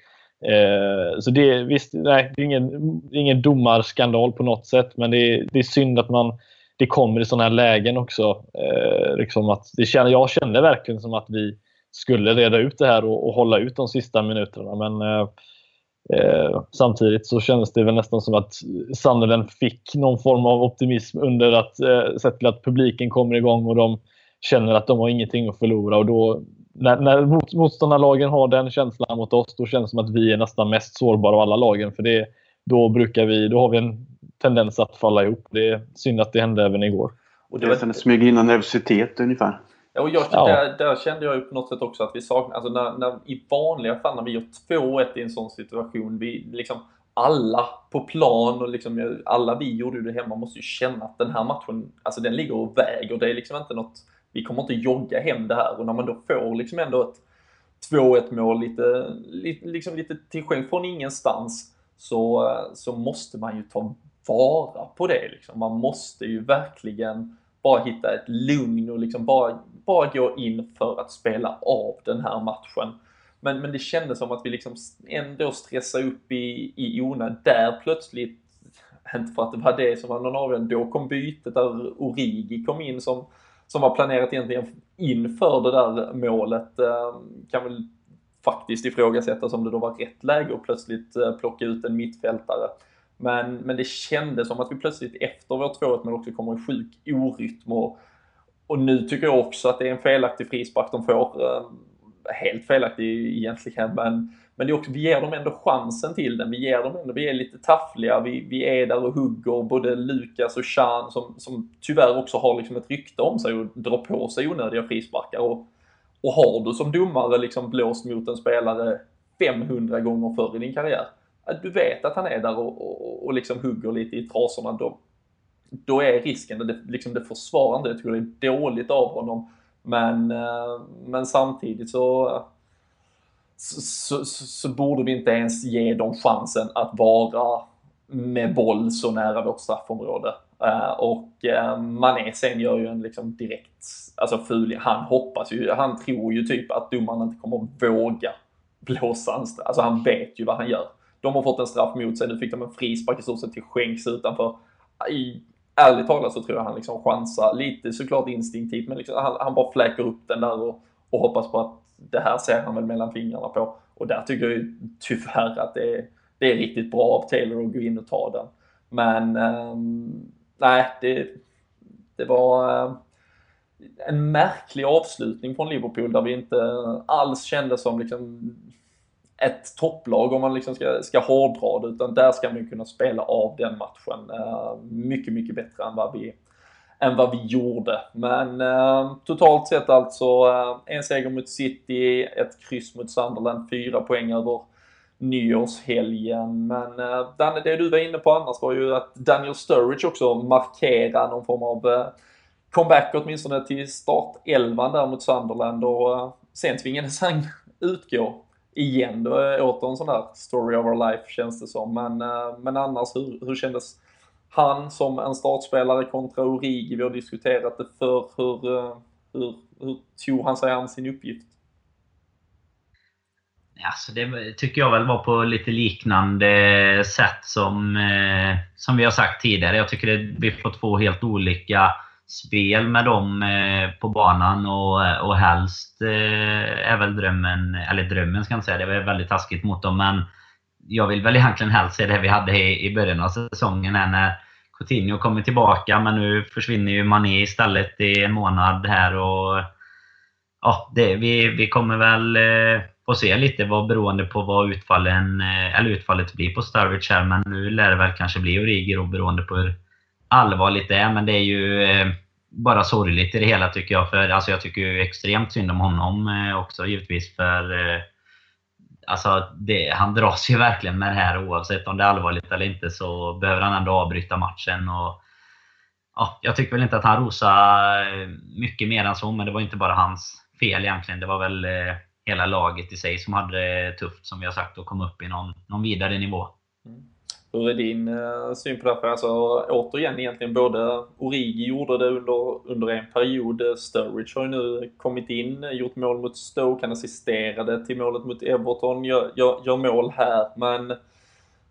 Eh, så det, visst, nej, det är ingen, ingen domarskandal på något sätt men det är, det är synd att man det kommer i sådana här lägen också. Eh, liksom att det känner, jag kände verkligen som att vi skulle reda ut det här och, och hålla ut de sista minuterna. Men eh, eh, samtidigt så kändes det väl nästan som att Sunderland fick någon form av optimism under att eh, sett till att publiken kommer igång och de känner att de har ingenting att förlora. Och då, när, när motståndarlagen har den känslan mot oss, då känns det som att vi är nästan mest sårbara av alla lagen. För det, då brukar vi, då har vi en tendens att falla ihop. Det är synd att det hände även igår. Och det var att smyga in en nervositet ungefär. Ja, och jag, ja. Där, där, kände jag ju på något sätt också att vi saknar, alltså när, när, i vanliga fall när vi gör 2-1 i en sån situation, vi liksom alla på plan och liksom, alla vi gjorde det hemma måste ju känna att den här matchen, alltså den ligger och väger. Det är liksom inte något, vi kommer inte jogga hem det här och när man då får liksom ändå ett 2-1 mål lite, lite, liksom lite tillskänk från ingenstans så, så måste man ju ta vara på det. Liksom. Man måste ju verkligen bara hitta ett lugn och liksom bara, bara gå in för att spela av den här matchen. Men, men det kändes som att vi liksom ändå stressade upp i, i onödan. Där plötsligt, inte för att det var det som var någon avgörande, då kom bytet där Origi kom in som, som var planerat egentligen inför det där målet. Ehm, kan väl faktiskt ifrågasättas om det då var rätt läge att plötsligt eh, plocka ut en mittfältare. Men, men det kändes som att vi plötsligt efter vårt 2-1 mål också kommer i sjuk orytm och, och nu tycker jag också att det är en felaktig frispark de får. Eh, helt felaktig egentligen, men, men det är också, vi ger dem ändå chansen till den. Vi ger dem ändå, vi är lite taffliga, vi, vi är där och hugger, både Lukas och Chan som, som tyvärr också har liksom ett rykte om sig och drar på sig onödiga frisparkar. Och, och har du som domare liksom blåst mot en spelare 500 gånger förr i din karriär, du vet att han är där och, och, och liksom hugger lite i trasorna, då, då är risken, det, liksom det försvarar inte. Jag tycker det är dåligt av honom. Men, eh, men samtidigt så, så, så, så, borde vi inte ens ge dem chansen att vara med boll så nära vårt straffområde. Uh, och uh, Mané sen gör ju en liksom direkt, alltså ful, han hoppas ju, han tror ju typ att domaren inte kommer våga blåsa en straff. Alltså han vet ju vad han gör. De har fått en straff mot sig, nu fick de en frispark i stort sett till skänks utanför. I, ärligt talat så tror jag han liksom chansar, lite såklart instinktivt, men liksom, han, han bara fläker upp den där och, och hoppas på att det här ser han väl mellan fingrarna på. Och där tycker jag ju tyvärr att det är, det är riktigt bra av Taylor att gå in och ta den. Men um, nej, det, det var uh, en märklig avslutning från Liverpool där vi inte alls kände som liksom ett topplag om man liksom ska, ska hårdra det, utan där ska man kunna spela av den matchen eh, mycket, mycket bättre än vad vi, än vad vi gjorde. Men eh, totalt sett alltså eh, en seger mot City, ett kryss mot Sunderland, fyra poäng över nyårshelgen. Men Danne, det du var inne på annars var ju att Daniel Sturridge också markerar någon form av comeback åtminstone till startelvan där mot Sunderland och sen tvingades han utgå igen. Det eh, var åter en sån där story of our life känns det som. Men, eh, men annars, hur, hur kändes han som en startspelare kontra Origi? Vi har diskuterat det för hur, eh, hur, hur tog han sig an sin uppgift? Alltså det tycker jag väl var på lite liknande sätt som, som vi har sagt tidigare. Jag tycker det, vi får två helt olika spel med dem eh, på banan och, och helst eh, är väl drömmen, eller drömmen ska jag inte säga, det var väldigt taskigt mot dem, men jag vill väl egentligen helst se det vi hade i, i början av säsongen när Coutinho kommer tillbaka, men nu försvinner ju Mané istället i en månad här. och ja, det, vi, vi kommer väl eh, få se lite vad beroende på vad utfallen, eller utfallet blir på Starwich här. Men nu lär det väl kanske bli Origi då, beroende på hur allvarligt det är. Men det är ju eh, bara sorgligt i det hela tycker jag. För alltså, jag tycker ju extremt synd om honom eh, också givetvis. För eh, alltså, det, han dras ju verkligen med det här oavsett om det är allvarligt eller inte så behöver han ändå avbryta matchen. Och, ja, jag tycker väl inte att han rosade mycket mer än så, men det var inte bara hans fel egentligen. Det var väl hela laget i sig som hade det tufft, som vi har sagt, att komma upp i någon, någon vidare nivå. Hur är din eh, syn på det? För alltså, återigen egentligen, både Origi gjorde det under, under en period. Eh, Sturridge har ju nu kommit in, eh, gjort mål mot Stoke, han assisterade till målet mot Everton, gör, gör, gör mål här. Men,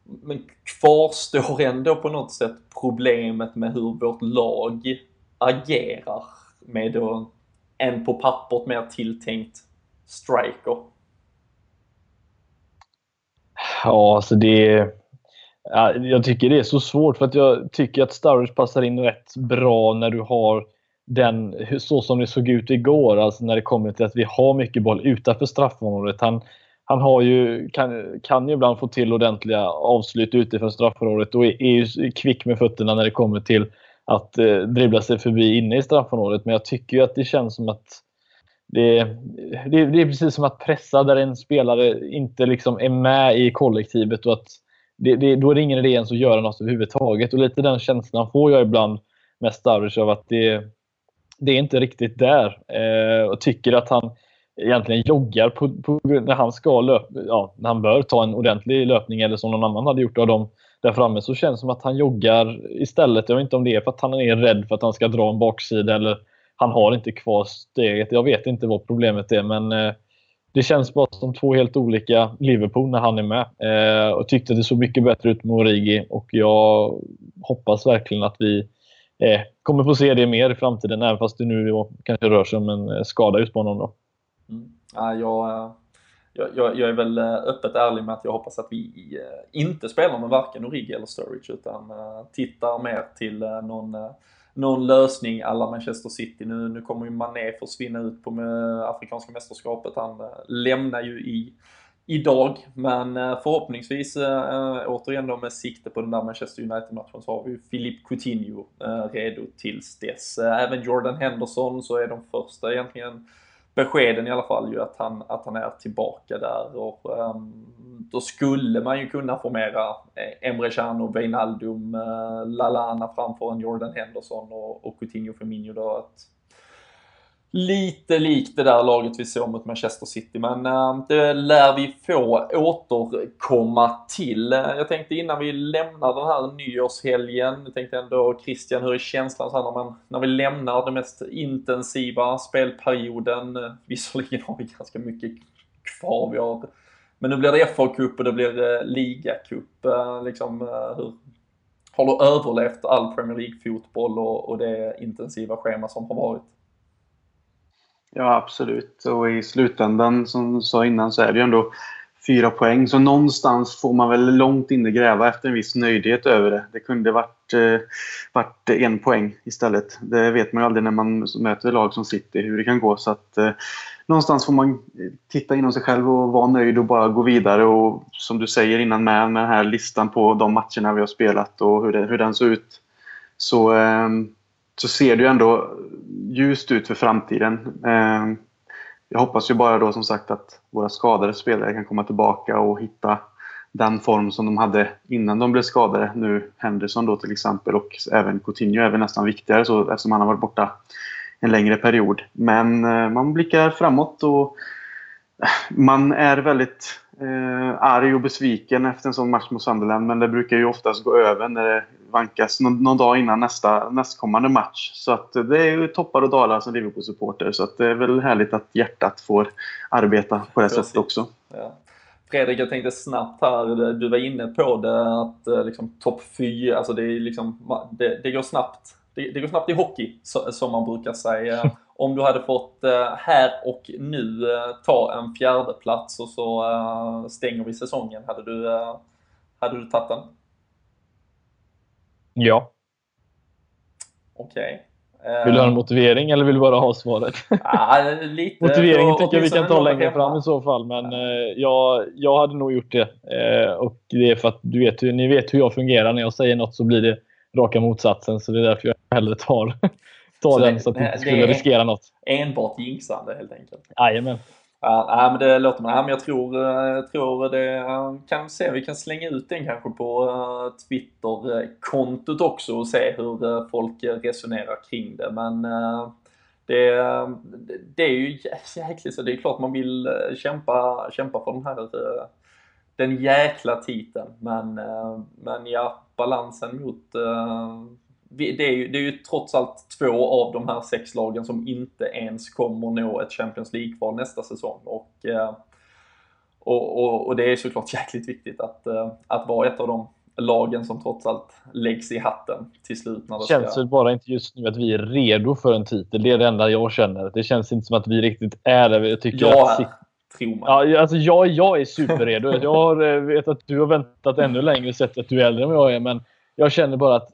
men kvarstår ändå på något sätt problemet med hur vårt lag agerar med då en på pappret mer tilltänkt striker. Ja, alltså det jag tycker det är så svårt för att jag tycker att Sturridge passar in rätt bra när du har den, så som det såg ut igår, alltså när det kommer till att vi har mycket boll utanför straffområdet. Han, han har ju, kan, kan ju ibland få till ordentliga avslut utifrån straffområdet och är, är ju kvick med fötterna när det kommer till att eh, dribbla sig förbi inne i straffområdet. Men jag tycker ju att det känns som att det, det, det är precis som att pressa där en spelare inte liksom är med i kollektivet och att det, det, då är det ingen idé ens att göra något överhuvudtaget. Och lite den känslan får jag ibland med Sturridge av att det, det är inte riktigt där. Eh, och tycker att han egentligen joggar på, på, när han ska löp, ja, när han bör ta en ordentlig löpning eller som någon annan hade gjort av dem där framme så känns det som att han joggar istället. Jag vet inte om det är för att han är rädd för att han ska dra en baksida eller han har inte kvar steget. Jag vet inte vad problemet är men eh, det känns bara som två helt olika Liverpool när han är med. Eh, och tyckte det såg mycket bättre ut med Origi och jag hoppas verkligen att vi eh, kommer få se det mer i framtiden, även fast det nu kanske rör sig om en eh, skada just på honom. Då. Mm. Ja, jag, jag, jag, är väl eh, öppet ärlig med att jag hoppas att vi eh, inte spelar med varken Origi eller Sturridge utan tittar mer till någon någon lösning alla Manchester City. Nu, nu kommer ju Mané försvinna ut på med Afrikanska mästerskapet. Han äh, lämnar ju i idag. Men äh, förhoppningsvis, äh, återigen då med sikte på den där Manchester United-matchen, så har vi ju Philippe Coutinho äh, redo tills dess. Även Jordan Henderson så är de första egentligen beskeden i alla fall ju att han, att han är tillbaka där och um, då skulle man ju kunna formera eh, Emre Can och Wijnaldum, eh, uh, Lalana framför en Jordan Henderson och, och Coutinho Firmino då. Att, lite likt det där laget vi såg mot Manchester City, men äh, det lär vi få återkomma till. Eh, jag tänkte innan vi lämnar den här nyårshelgen, jag tänkte ändå Christian, hur är känslan så här när, man, när vi lämnar den mest intensiva spelperioden? Eh, visserligen har vi ganska mycket kvar, vi har, men nu blir det FA-cup och det blir äh, ligacup. Liksom, hur, har du överlevt all Premier League-fotboll och, och det intensiva schema som har varit? Ja, absolut. Och i slutändan, som du sa innan, så är det ju ändå fyra poäng. Så någonstans får man väl långt inne gräva efter en viss nöjdhet över det. Det kunde varit, eh, varit en poäng istället. Det vet man ju aldrig när man möter lag som City, hur det kan gå. Så att, eh, någonstans får man titta inom sig själv och vara nöjd och bara gå vidare. Och som du säger innan med, med den här listan på de matcherna vi har spelat och hur, det, hur den såg ut. Så, eh, så ser det ju ändå ljust ut för framtiden. Ehm, jag hoppas ju bara då som sagt att våra skadade spelare kan komma tillbaka och hitta den form som de hade innan de blev skadade. Nu Henderson då till exempel och även Coutinho är väl nästan viktigare så, eftersom han har varit borta en längre period. Men eh, man blickar framåt och eh, man är väldigt eh, arg och besviken efter en sån match mot Sunderland men det brukar ju oftast gå över när det vankas någon, någon dag innan nästa, nästkommande match. Så att det är ju toppar och dalar som Liverpool-supporter. Så att det är väl härligt att hjärtat får arbeta på det sättet också. Ja. Fredrik, jag tänkte snabbt här, du var inne på det att eh, liksom, topp 4, alltså det, är liksom, det, det går snabbt. Det, det, går snabbt i hockey, så, som man brukar säga. Om du hade fått eh, här och nu eh, ta en fjärde plats och så stänger vi säsongen, hade du, hade du tagit den? Ja. Okej. Okay. Vill du ha en motivering eller vill du bara ha svaret? Ah, lite, Motiveringen tycker jag vi kan ta längre fram i så fall. Men eh, jag, jag hade nog gjort det. Eh, och det är för att du vet, ni vet hur jag fungerar. När jag säger något så blir det raka motsatsen. Så det är därför jag hellre tar, tar den så att jag inte skulle riskera något. Enbart jinxande helt enkelt. Jajamän. Ja, men det låter man. Ja, men jag tror, eh, jag tror det kan se. Vi kan slänga ut den kanske på eh, Twitter-kontot också och se hur eh, folk resonerar kring det. Men det, det är ju jäkligt så. Det är klart man vill kämpa, kämpa för den här den jäkla titeln. Men, men ja, balansen mot det är, ju, det är ju trots allt två av de här sex lagen som inte ens kommer nå ett Champions League-kval nästa säsong. Och, eh, och, och, och, det är såklart jäkligt viktigt att, eh, att vara ett av de lagen som trots allt läggs i hatten till slut. När det känns ska... bara inte just nu att vi är redo för en titel. Det är det enda jag känner. Det känns inte som att vi riktigt är det. Jag tycker ja, att... tror man. Ja, alltså jag, jag är superredo. jag har, eh, vet att du har väntat ännu längre och sett att du är äldre än vad jag är. Men jag känner bara att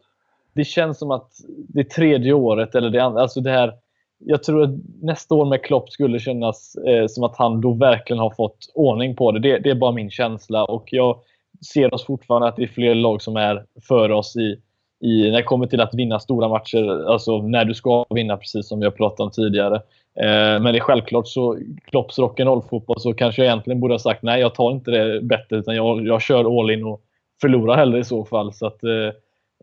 det känns som att det tredje året eller det andra. Alltså det här, jag tror att nästa år med Klopp skulle kännas eh, som att han då verkligen har fått ordning på det. det. det. är bara min känsla. Och jag ser oss fortfarande att det är fler lag som är före oss i, i, när det kommer till att vinna stora matcher. Alltså när du ska vinna, precis som vi har pratat om tidigare. Eh, men det är självklart så Klopps rock'n'roll-fotboll så kanske jag egentligen borde ha sagt nej, jag tar inte det bättre utan jag, jag kör all in och förlorar hellre i så fall. Så att, Eh,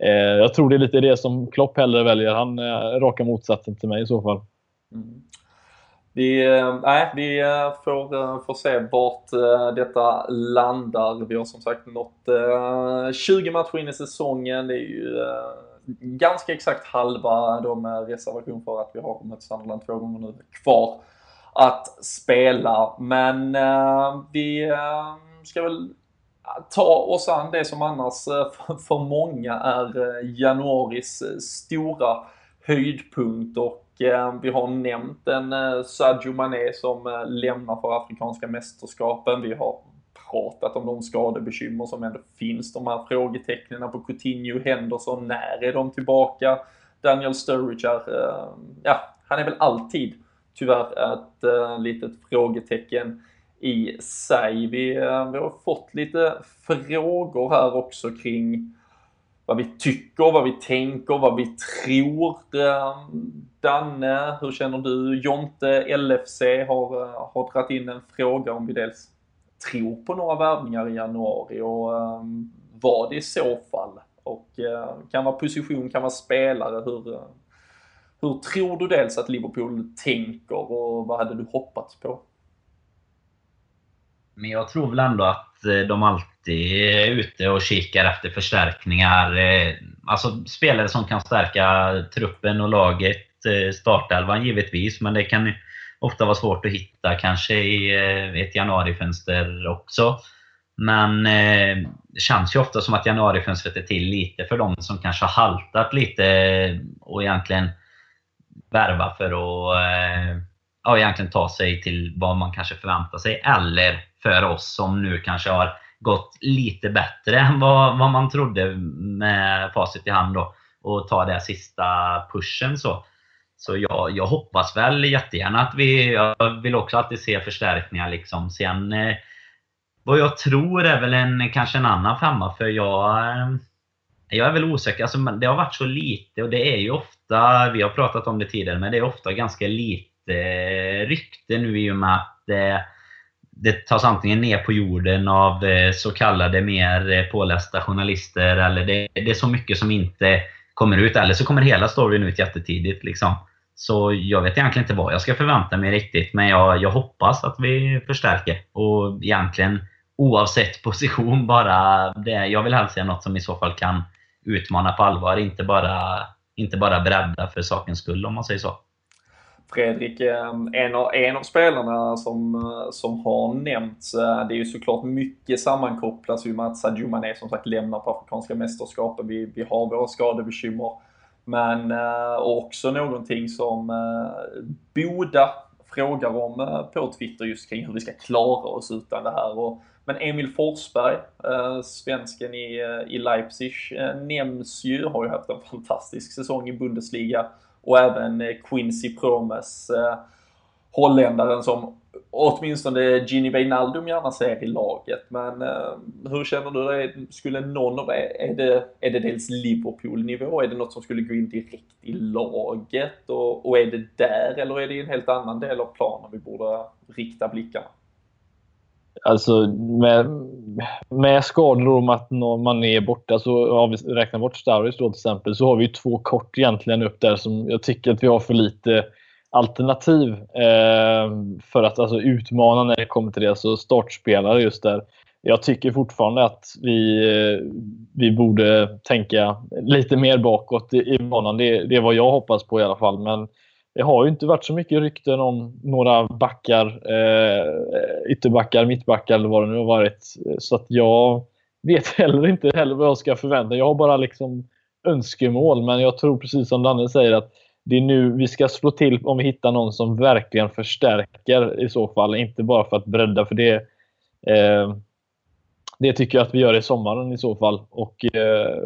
Eh, jag tror det är lite det som Klopp hellre väljer. Han är raka motsatsen till mig i så fall. Mm. Vi, äh, vi får, får se vart detta landar. Vi har som sagt nått 20 matcher in i säsongen. Det är ju ganska exakt halva de med reservation för att vi har mött Sunderland två gånger nu kvar att spela. Men vi ska väl ta oss an det som annars eh, för många är eh, januaris eh, stora höjdpunkt och vi har nämnt en Sadio Mané som lämnar för Afrikanska mästerskapen. Vi har pratat om de skadebekymmer som ändå finns. De här frågetecknen på Coutinho, Henderson, när är de tillbaka? Daniel Sturridge är, ja, han är väl alltid tyvärr ett litet frågetecken i sig. Vi, eh, vi har fått lite frågor här också kring vad vi tycker, vad vi tänker, vad vi tror. Eh, Danne, hur känner du? Jonte, LFC har, eh, har dragit in en fråga om vi dels tror på några värvningar i januari och um, vad i så fall. Och uh, kan vara position, kan vara spelare. Hur, uh, hur tror du dels att Liverpool tänker och vad hade du hoppats på? Men jag tror väl ändå att eh, de alltid är ute och kikar efter förstärkningar. Eh, alltså spelare som kan stärka truppen och laget. Eh, startelvan givetvis, men det kan ofta vara svårt att hitta kanske i ett januarifönster också. Men det känns ju ofta som att januarifönstret är till lite för de som kanske har haltat lite och egentligen värva för att ja, egentligen ta sig till vad man kanske förväntar sig. Eller för oss som nu kanske har gått lite bättre än vad, vad man trodde med facit i hand då. Och ta den sista pushen så. Så jag, jag hoppas väl jättegärna att vi... Jag vill också alltid se förstärkningar liksom. Sen eh, vad jag tror är väl en, kanske en annan femma för jag... Eh, jag är väl osäker. Alltså, det har varit så lite och det är ju ofta, vi har pratat om det tidigare, men det är ofta ganska lite rykte nu i och med att eh, det tas antingen ner på jorden av eh, så kallade mer eh, pålästa journalister eller det, det, är så mycket som inte kommer ut. Eller så kommer hela storyn ut jättetidigt. Liksom. Så jag vet egentligen inte vad jag ska förvänta mig riktigt. Men jag, jag hoppas att vi förstärker. Och egentligen oavsett position bara det. Jag vill helst se något som i så fall kan utmana på allvar. Inte bara, inte bara bredda för sakens skull om man säger så. Fredrik, ehm, en av, en av spelarna som, eh, som har nämnts, eh, det är ju såklart mycket sammankopplas ju med att Sadio Mané som sagt lämnar på Afrikanska mästerskapen. Vi, vi har våra skadebekymmer. Men eh, också någonting som Boda frågar om på Twitter just kring hur vi ska klara oss utan det här. Och, men Emil Forsberg, svensken i, i Leipzig, nämns ju, har ju haft en fantastisk säsong i Bundesliga och även eh, Quincy Promes, eh, holländaren som åtminstone Gini Wijnaldum gärna ser i laget. Men eh, hur känner du dig? Skulle någon av er, är det, är det dels Liverpool-nivå? Är det något som skulle gå in direkt i laget? Och, och är det där eller är det i en helt annan del av planen vi borde rikta blickarna? Alltså med, med skador om att man är borta, så om vi räknar bort Starrys då till exempel, så har vi två kort egentligen upp där som jag tycker att vi har för lite alternativ eh, för att alltså, utmana när det kommer till det. Alltså startspelare just där. Jag tycker fortfarande att vi, eh, vi borde tänka lite mer bakåt i, i banan. Det, det är vad jag hoppas på i alla fall. Men det har ju inte varit så mycket rykten om några backar, eh, ytterbackar, mittbackar eller vad det nu har varit. Så att jag vet heller inte heller vad jag ska förvänta Jag har bara liksom önskemål. Men jag tror precis som Danne säger att det är nu vi ska slå till om vi hittar någon som verkligen förstärker i så fall. Inte bara för att bredda, för det eh, det tycker jag att vi gör i sommaren i så fall. Och eh,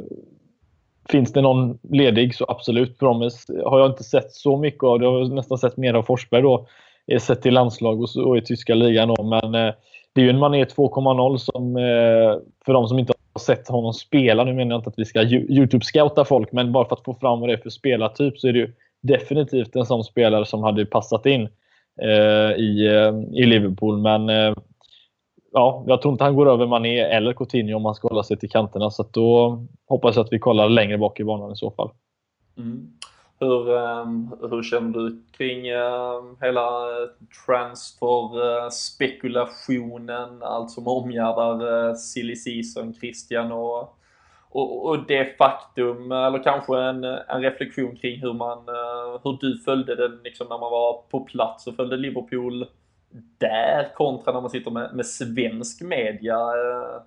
Finns det någon ledig så absolut. Promise har jag inte sett så mycket av. Jag har nästan sett mer av Forsberg då. Eh, sett till landslag och, så, i tyska ligan. Då. Men eh, det är ju en Mané 2.0 som eh, för de som inte har sett honom spela. Nu menar jag inte att vi ska Youtube-scouta folk, men bara för att få fram vad det är för spelartyp så är det ju definitivt en sån spelare som hade passat in eh, i, eh, i Liverpool. Men eh, ja, jag tror inte han går över Mané eller Coutinho om han ska hålla sig till kanterna. Så då hoppas jag att vi kollar längre bak i banan i så fall. Mm. Hur, ehm, hur känner du kring ehm, hela eh, transferspekulationen, allt som omgärdar eh, silly season, Christian och och, och, det faktum, eller kanske en, en reflektion kring hur man, eh, hur du följde den liksom när man var på plats och följde Liverpool där kontra när man sitter med, med svensk media. Eh,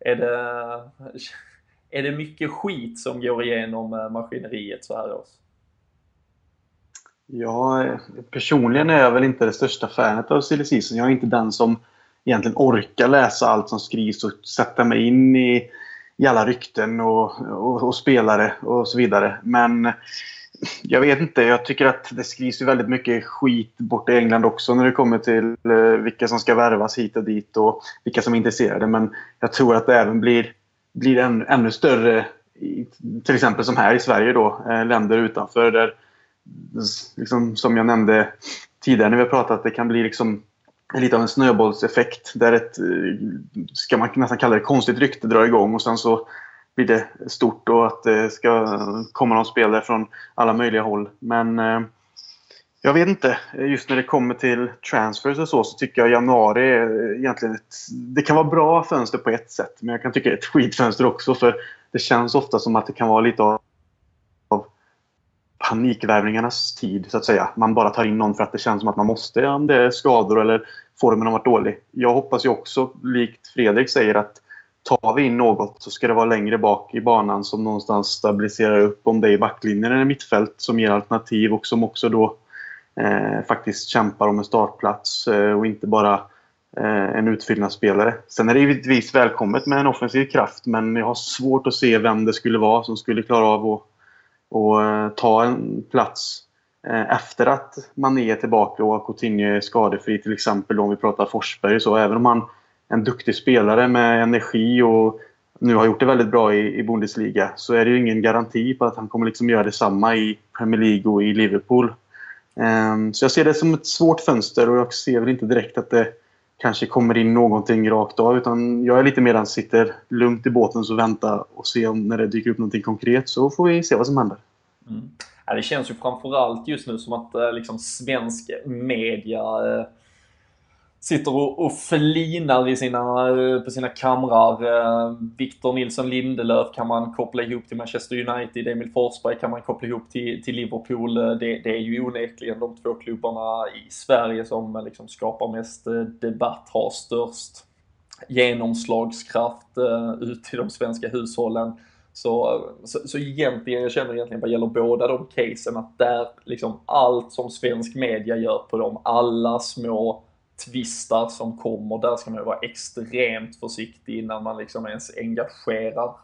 är det, är det mycket skit som går igenom eh, maskineriet så här års? Ja, personligen är jag väl inte det största fanet av silly season. Jag är inte den som egentligen orkar läsa allt som skrivs och sätta mig in i i alla rykten och, och, och, spelare och så vidare. Men jag vet inte. Jag tycker att det skrivs ju väldigt mycket skit bort i England också när det kommer till eh, vilka som ska värvas hit och dit och vilka som är intresserade. Men jag tror att det även blir, blir än, ännu större, till exempel som här i Sverige då, eh, länder utanför där, liksom, som jag nämnde tidigare när vi har pratat, det kan bli liksom lite av en snöbollseffekt där ett, eh, ska man nästan kalla det, konstigt rykte drar igång och sen så blir det stort och att det ska komma någon spelare från alla möjliga håll. Men eh, jag vet inte. Just när det kommer till transfers och så, så tycker jag januari är egentligen ett... Det kan vara bra fönster på ett sätt, men jag kan tycka det är ett skitfönster också. För det känns ofta som att det kan vara lite av panikvärvningarnas tid, så att säga. Man bara tar in någon för att det känns som att man måste, om det är skador eller formen har varit dålig. Jag hoppas ju också, likt Fredrik säger, att tar vi in något så ska det vara längre bak i banan som någonstans stabiliserar upp, om det är backlinjen eller mittfält, som ger alternativ och som också då eh, faktiskt kämpar om en startplats eh, och inte bara eh, en utfyllnadsspelare. Sen är det givetvis välkommet med en offensiv kraft, men jag har svårt att se vem det skulle vara som skulle klara av att och eh, ta en plats eh, efter att Mané är tillbaka och Coutinho är skadefri till exempel om vi pratar Forsberg så även om han en duktig spelare med energi och nu har gjort det väldigt bra i, i Bundesliga så är det ju ingen garanti på att han kommer liksom göra detsamma i Premier League och i Liverpool. Um, så jag ser det som ett svårt fönster och jag ser väl inte direkt att det kanske kommer in någonting rakt av. Utan jag är lite mer sitter lugnt i båten och väntar och ser om när det dyker upp någonting konkret så får vi se vad som händer. Mm. Ja, det känns ju framförallt just nu som att eh, liksom, svensk media eh, sitter och, och flinar i sina, eh, på sina kamrar. Eh, Victor Nilsson Lindelöf kan man koppla ihop till Manchester United. Emil Forsberg kan man koppla ihop till, till Liverpool. Eh, det, det är ju onekligen de två klubbarna i Sverige som liksom skapar mest debatt, har störst genomslagskraft ut till de svenska hushållen. Så, så, så egentligen, jag känner egentligen vad gäller båda de casen att där liksom allt som svensk media gör på dem, alla små tvistar som kommer, där ska man ju vara extremt försiktig innan man liksom ens engagerar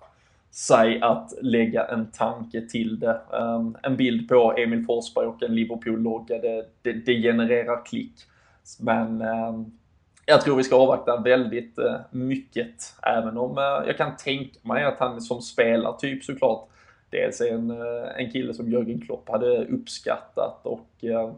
sig att lägga en tanke till det. Um, en bild på Emil Forsberg och en Liverpool-logga, det, det, det, genererar klick. Men um, jag tror vi ska avvakta väldigt uh, mycket, även om uh, jag kan tänka mig att han som spelartyp såklart dels är en, uh, en kille som Jörgen Klopp hade uppskattat och ehm,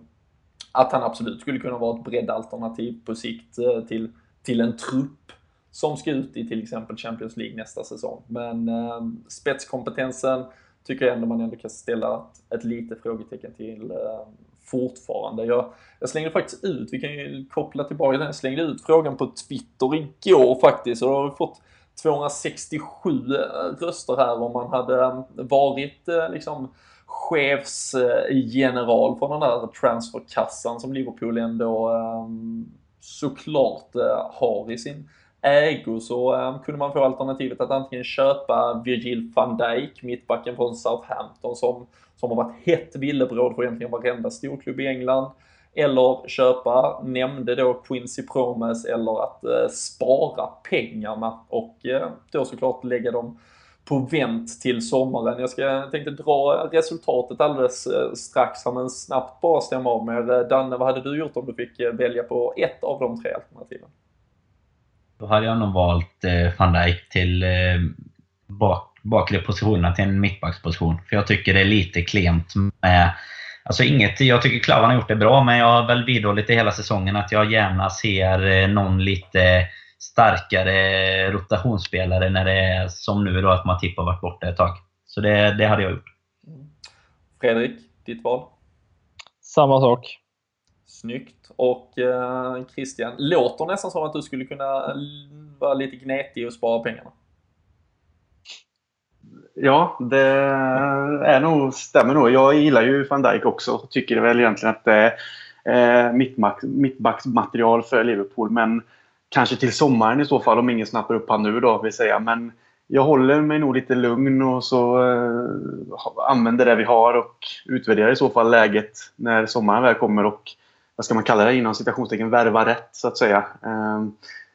att han absolut skulle kunna vara ett breddalternativ på sikt eh, till, till en trupp som ska ut i till exempel Champions League nästa säsong. Men eh, spetskompetensen tycker jag ändå man ändå kan ställa ett, ett litet frågetecken till eh, fortfarande. Jag, jag slängde faktiskt ut, vi kan ju koppla tillbaka den, jag slängde ut frågan på Twitter igår faktiskt och då har vi fått 267 eh, röster här om man hade ehm, varit eh, liksom chefsgeneral från den där transferkassan som Liverpool ändå um, såklart uh, har i sin ägo så um, kunde man få alternativet att antingen köpa Virgil van Dijk, mittbacken från Southampton som, som har varit hett villebråd för egentligen varenda storklubb i England. Eller köpa, nämnde då Quincy Promes, eller att uh, spara pengarna och uh, då såklart lägga dem på vänt till sommaren. Jag, ska, jag tänkte dra resultatet alldeles eh, strax men snabbt bara stämma av med eh, Danne, vad hade du gjort om du fick eh, välja på ett av de tre alternativen? Då hade jag nog valt van Dijk till bak, bakre positionerna till en mittbacksposition. För jag tycker det är lite klent med... Alltså inget, jag tycker Klavan har gjort det bra, men jag har väl vidhållit det hela säsongen att jag gärna ser någon lite starkare rotationsspelare när det är som nu då att Matip har varit borta ett tag. Så det, det hade jag gjort. Fredrik, ditt val? Samma sak. Snyggt. Och eh, Christian, låter nästan som att du skulle kunna vara lite gnetig och spara pengarna. Ja, det är nog, stämmer nog. Jag gillar ju van Dijk också. Tycker väl egentligen att det är eh, mittbacksmaterial för Liverpool. Men kanske till sommaren i så fall om ingen snappar upp han nu då vill säga. Men jag håller mig nog lite lugn och så eh, använder det vi har och utvärderar i så fall läget när sommaren väl kommer. Och vad ska man kalla det, inom citationstecken, värva rätt så att säga. Eh,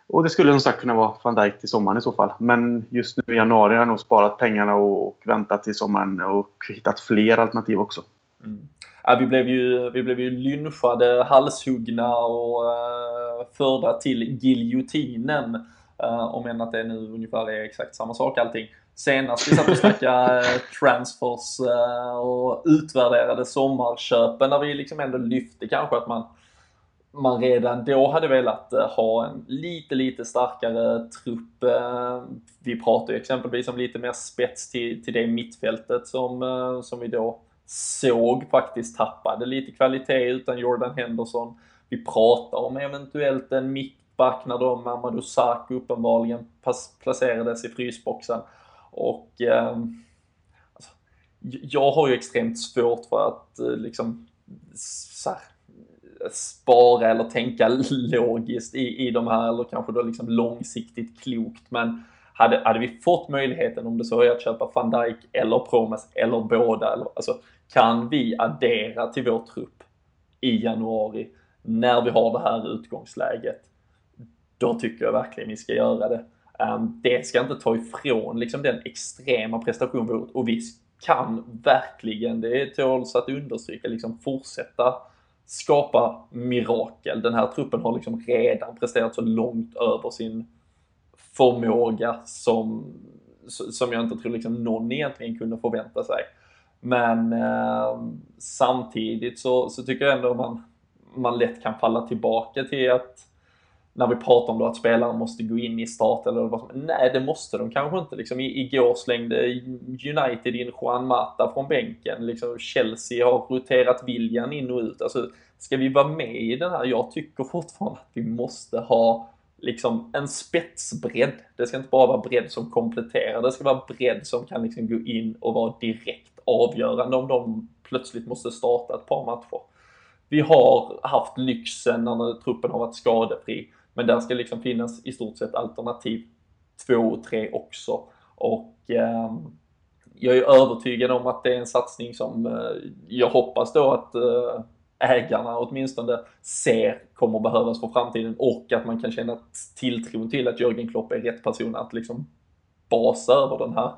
och det skulle som sagt kunna vara van Dijk till sommaren i så fall. Men just nu i januari har jag nog sparat pengarna och, och väntat till sommaren och hittat fler alternativ också. Mm. Ja, vi, blev ju, vi blev ju lynchade, halshuggna och uh, förda till giljotinen. Uh, om än att det nu ungefär är exakt samma sak allting. Senast vi satt och snackade eh, transfers uh, och utvärderade sommarköpen där vi liksom ändå lyfte kanske att man man redan då hade velat ha en lite, lite starkare trupp. Vi pratade ju exempelvis om lite mer spets till, till det mittfältet som, som vi då såg faktiskt tappade lite kvalitet utan Jordan Henderson. Vi pratar om eventuellt en mittback när då Mamadou Saku uppenbarligen placerades i frysboxen. Och eh, alltså, jag har ju extremt svårt för att eh, liksom så här, spara eller tänka logiskt i, i de här, eller kanske då liksom långsiktigt klokt. Men hade, hade vi fått möjligheten, om det så är att köpa van Dijk eller Promes eller båda, eller, alltså kan vi addera till vår trupp i januari när vi har det här utgångsläget, då tycker jag verkligen vi ska göra det. Um, det ska inte ta ifrån liksom den extrema prestationen och vi kan verkligen, det tåls att understryka, liksom fortsätta skapa mirakel. Den här truppen har liksom redan presterat så långt över sin förmåga som, som jag inte tror liksom någon egentligen kunde förvänta sig. Men eh, samtidigt så, så tycker jag ändå man, man lätt kan falla tillbaka till att när vi pratar om då att spelare måste gå in i start eller vad som Nej, det måste de kanske inte. Liksom, igår slängde United in Juan Mata från bänken. Liksom, Chelsea har roterat viljan in och ut. Alltså, ska vi vara med i den här? Jag tycker fortfarande att vi måste ha liksom en spetsbredd. Det ska inte bara vara bredd som kompletterar, det ska vara bredd som kan liksom gå in och vara direkt avgörande om de plötsligt måste starta ett par matcher. Vi har haft lyxen när truppen har varit skadefri men där ska liksom finnas i stort sett alternativ två och tre också. Och eh, jag är övertygad om att det är en satsning som eh, jag hoppas då att eh, ägarna åtminstone ser kommer behövas för framtiden och att man kan känna tilltron till att Jörgen Klopp är rätt person att liksom basa över den här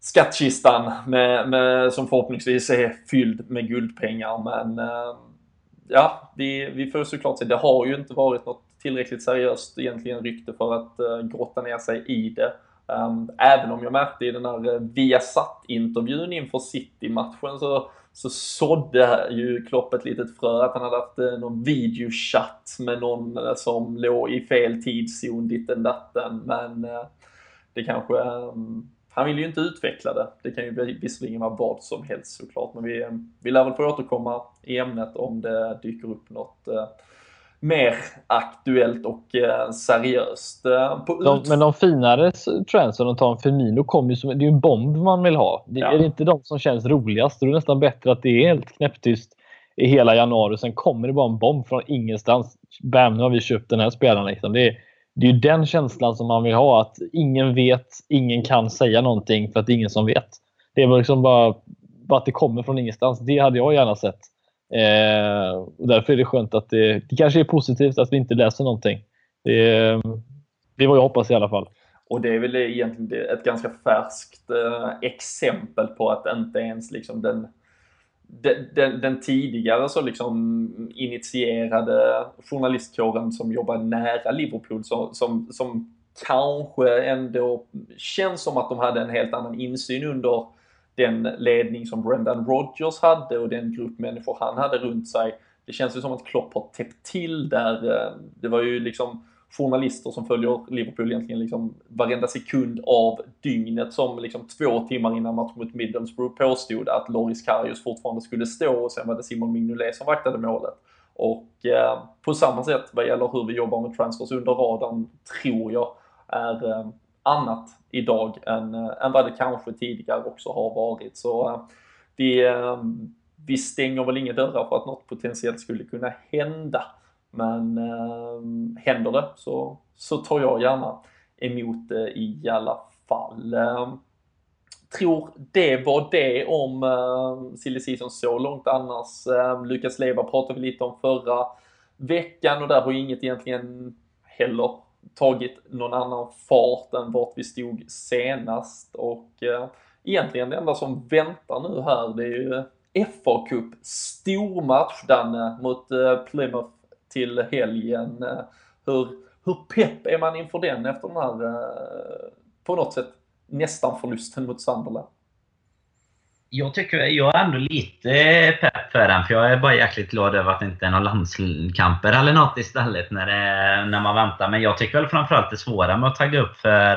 skattkistan med, med, som förhoppningsvis är fylld med guldpengar. Men eh, ja, vi, vi får såklart se. Det har ju inte varit något tillräckligt seriöst egentligen rykte för att uh, grotta ner sig i det. Um, även om jag märkte i den här eh, Viasat-intervjun inför City-matchen så, så sådde ju Klopp ett litet frö att han hade haft eh, någon videochatt med någon eh, som låg i fel tidszon, ditten datten. Men eh, det kanske mm, han vill ju inte utveckla det. Det kan ju visserligen vara vad som helst såklart, men vi, vi lär väl få återkomma i ämnet om det dyker upp något mer aktuellt och eh, seriöst. Eh, de, men de finare transferna de tar en Firmino kommer ju som, det är en bomb man vill ha. Det, ja. Är det inte de som känns roligast? Då är det nästan bättre att det är helt knäpptyst i hela januari. Sen kommer det bara en bomb från ingenstans. Bam, nu har vi köpt den här spelaren. Liksom. Det är, det är ju den känslan som man vill ha. Att ingen vet, ingen kan säga någonting för att det är ingen som vet. Det är liksom bara, bara att det kommer från ingenstans. Det hade jag gärna sett. Eh, och därför är det skönt att det, det kanske är positivt att vi inte läser någonting. Det, det är vad jag hoppas i alla fall. Och det är väl egentligen ett ganska färskt eh, exempel på att inte ens liksom den den, den, tidigare så liksom initierade journalistkåren som jobbar nära Liverpool som, som, som kanske ändå känns som att de hade en helt annan insyn under den ledning som Brendan Rodgers hade och den grupp människor han hade runt sig. Det känns ju som att Klopp har täppt till där. Eh, det var ju liksom journalister som följer Liverpool egentligen liksom varenda sekund av dygnet som liksom två timmar innan matchen mot Middlesbrough påstod att Loris Karius fortfarande skulle stå och sen var det Simon Mignolet som vaktade målet. Och eh, på samma sätt vad gäller hur vi jobbar med transfers under radarn tror jag är eh, annat idag än, eh, än vad det kanske tidigare också har varit. Så eh, vi, eh, vi stänger väl inga dörrar för att något potentiellt skulle kunna hända. Men eh, händer det så, så tar jag gärna emot det i alla fall. Eh, tror det var det om eh, silly season så långt annars. Eh, Lukas Leva pratade vi lite om förra veckan och där har ju inget egentligen heller tagit någon annan fart än vart vi stod senast och eh, egentligen det enda som väntar nu här det är ju FA Cup stormatch Danne mot eh, Plymouth till helgen. Eh, hur, hur pepp är man inför den efter den här, eh, på något sätt, nästan förlusten mot Sunderland? Jag tycker jag är ändå lite pepp för den, för jag är bara jäkligt glad över att det inte är några landskamper eller något istället när, det, när man väntar. Men jag tycker väl framförallt det svåra med att tagga upp för,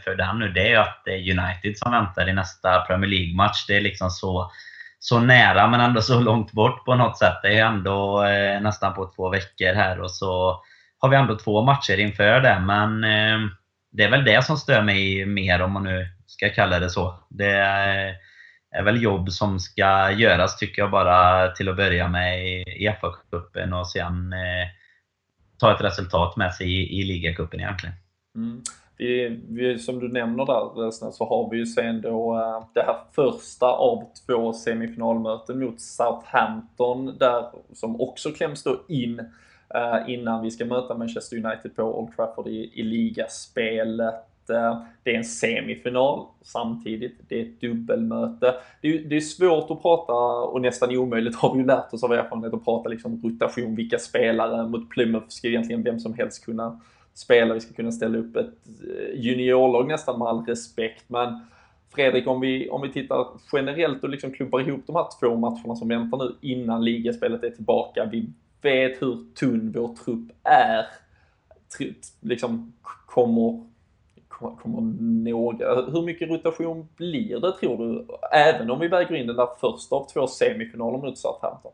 för den nu, det är att det är United som väntar i nästa Premier League-match. Det är liksom så så nära men ändå så långt bort på något sätt. Det är ändå eh, nästan på två veckor här och så har vi ändå två matcher inför det. Men eh, det är väl det som stör mig mer om man nu ska kalla det så. Det är, är väl jobb som ska göras tycker jag bara till att börja med i FA-cupen och sen eh, ta ett resultat med sig i, i ligacupen egentligen. Mm vi, vi, som du nämner där så har vi ju sen då eh, det här första av två semifinalmöten mot Southampton där som också kläms då in eh, innan vi ska möta Manchester United på Old Trafford i, i ligaspelet att eh, det är en semifinal samtidigt, det är ett dubbelmöte. Det är, det är svårt att prata och nästan omöjligt har vi ju lärt oss av erfarenhet att prata liksom rotation, vilka spelare mot Plymouth ska egentligen vem som helst kunna spela. vi ska kunna ställa upp ett eh, juniorlag nästan med all respekt. Men Fredrik, om vi, om vi tittar generellt och liksom klumpar ihop de här två matcherna som väntar nu innan ligaspelet är tillbaka. Vi vet hur tunn vår trupp är. Liksom kommer, kommer några, hur mycket rotation blir det tror du? Även om vi väger in den där första av två semifinaler mot Southampton?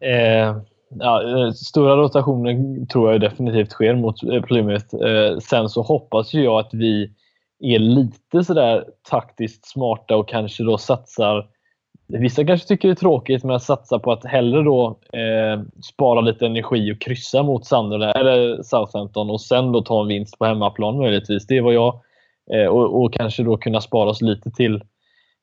Eh, ja, eh, stora rotationer tror jag definitivt sker mot eh, Plymouth. Eh, sen så hoppas jag att vi är lite sådär taktiskt smarta och kanske då satsar Vissa kanske tycker det är tråkigt med att satsa på att hellre då eh, spara lite energi och kryssa mot Sunderland eller Southampton och sen då ta en vinst på hemmaplan möjligtvis. Det är vad jag Eh, och, och, kanske då kunna spara oss lite till,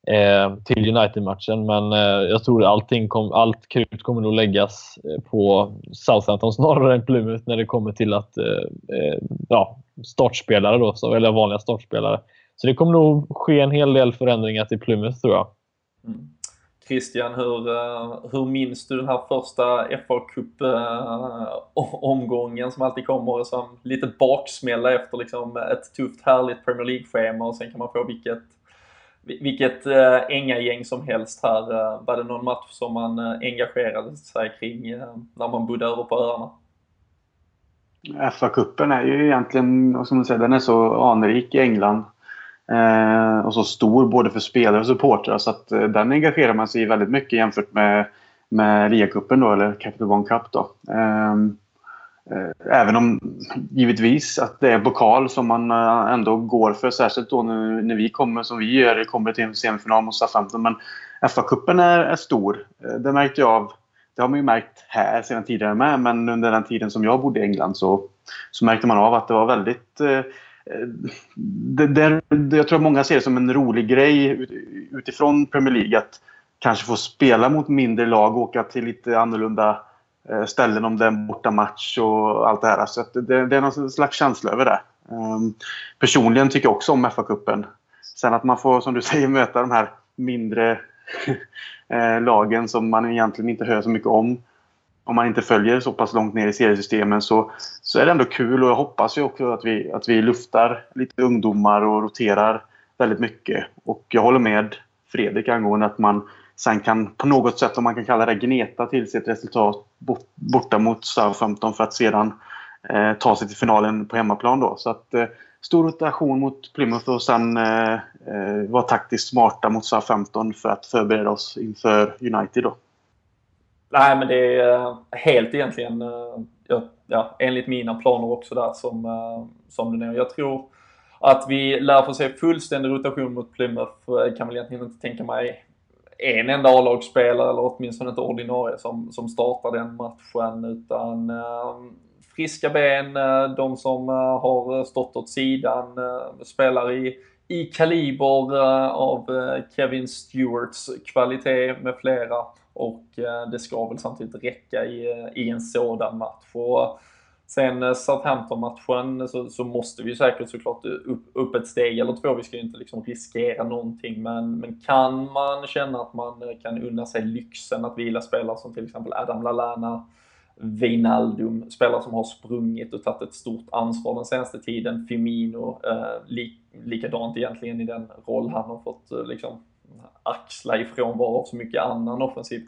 eh, till United-matchen. Men eh, jag tror allting kom, allt krut kommer nog läggas eh, på Southampton snarare än Plymouth när det kommer till att eh, eh ja, startspelare, då, eller vanliga startspelare. Så det kommer nog ske en hel del förändringar till Plymouth tror jag. Mm. Christian, hur, eh, hur minns du den här första fa Cup-omgången som alltid kommer som lite baksmälla efter liksom ett tufft härligt Premier League-schema och sen kan man få vilket, vilket eh, gäng som helst här. Eh, var det någon match som man engagerade sig kring när man bodde över på öarna? FA-cupen är ju egentligen, som du säger, den är så anrik i England. Eh, och så stor både för spelare och supportrar så att eh, den engagerar man sig i väldigt mycket jämfört med, med Liacupen då, eller Capital One Cup då. Ehm, eh, även om givetvis att det är pokal som man eh, ändå går för, särskilt då nu när vi kommer som vi gör, kommer till en semifinal mot Southampton. Men FA-cupen är, är, stor. Eh, det märkte jag av det har man ju märkt här sedan tidigare med, men under den tiden som jag bodde i England så, så märkte man av att det var väldigt eh, Eh, det, det, jag tror att många ser det som en rolig grej utifrån Premier League att kanske få spela mot mindre lag och åka till lite annorlunda eh, ställen om det är en bortamatch och allt det här. Så det, det, är någon slags känsla över det. Ehm, personligen tycker jag också om FA-cupen. Sen att man får, som du säger, möta de här mindre eh, lagen som man egentligen inte hör så mycket om om man inte följer så pass långt ner i seriesystemen så, så är det ändå kul och jag hoppas ju också att vi, att vi luftar lite ungdomar och roterar väldigt mycket. Och jag håller med Fredrik angående att man sen kan på något sätt, om man kan kalla det gneta till sig ett resultat borta mot Southampton för att sedan eh, ta sig till finalen på hemmaplan. Då. Så att, eh, stor rotation mot Plymouth och sen eh, eh vara taktiskt smarta mot Southampton för att förbereda oss inför United. Då. Nej, men det är eh, helt egentligen eh, ja, enligt mina planer också där som, eh, som det är. Jag tror att vi lär få se fullständig rotation mot Plymouth. Jag kan väl egentligen inte tänka mig en enda A-lagsspelare eller åtminstone inte ordinarie som, som startar den matchen utan friska ben, de som har stått åt sidan, äh, spelar i, i kaliber av Kevin Stewarts kvalitet med flera. Och eh, det ska väl samtidigt räcka i, eh, i en sådan match. Och eh, sen Southampton-matchen så, så, måste vi säkert såklart upp, upp ett steg eller två. Vi ska ju inte liksom riskera någonting. Men, men kan man känna att man kan unna sig lyxen att vila spelare som till exempel Adam Lallana, Wijnaldum, spelare som har sprungit och tagit ett stort ansvar den senaste tiden. Firmino, eh, li, likadant egentligen i den roll han har fått liksom axla ifrån av så mycket annan offensiv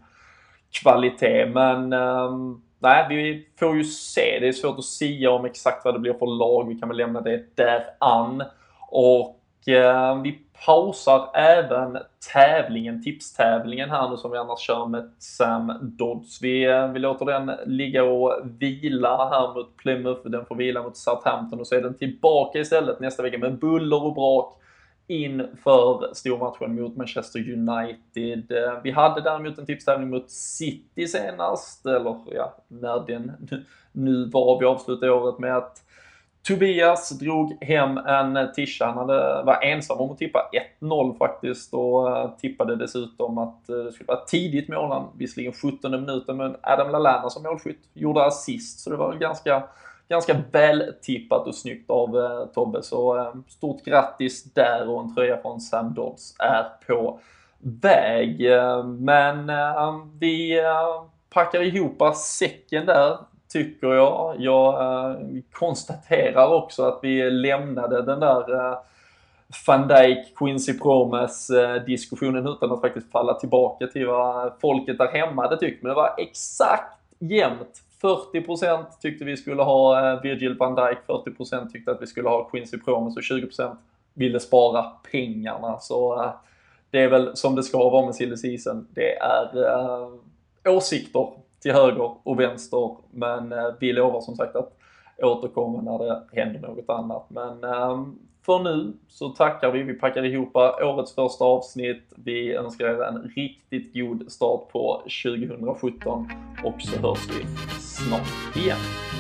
kvalitet. Men um, nej, vi får ju se. Det är svårt att säga om exakt vad det blir för lag. Vi kan väl lämna det där an. Och uh, vi pausar även tävlingen, tipstävlingen här nu som vi annars kör med Sam Dodds. Vi, eh, vi låter den ligga och vila här mot Plymouth. Den får vila mot Southampton och så är den tillbaka istället nästa vecka med buller och brak inför stormatchen mot Manchester United. Eh, vi hade däremot en tipstävling mot City senast, eller ja, när den nu var. Vi avslutade året med att Tobias drog hem en tisha. Han hade, var ensam om att tippa 1-0 faktiskt och eh, tippade dessutom att eh, det skulle vara tidigt mål. Han, visserligen 17 minuter, men Adam Lallana som målskytt gjorde assist, så det var ganska ganska väl tippat och snyggt av eh, Tobbe. Så eh, stort grattis där och en tröja från Sam Dodds är på väg. Eh, men eh, um, vi eh, packar ihop säcken där tycker jag. Jag eh, konstaterar också att vi lämnade den där eh, van Dijk, Quincy Promes eh, diskussionen utan att faktiskt falla tillbaka till vad folket där hemma hade tyckt. Men det var exakt jämnt 40% tyckte vi skulle ha eh, Virgil van Dijk, 40% tyckte att vi skulle ha Quincy Promes och 20% ville spara pengarna. Så eh, det är väl som det ska vara med silly season. Det är äh, åsikter till höger och vänster, men äh, vi lovar som sagt att återkomma när det händer något annat. Men äh, för nu så tackar vi. Vi packar ihop årets första avsnitt. Vi önskar er en riktigt god start på 2017 och så hörs vi snart igen.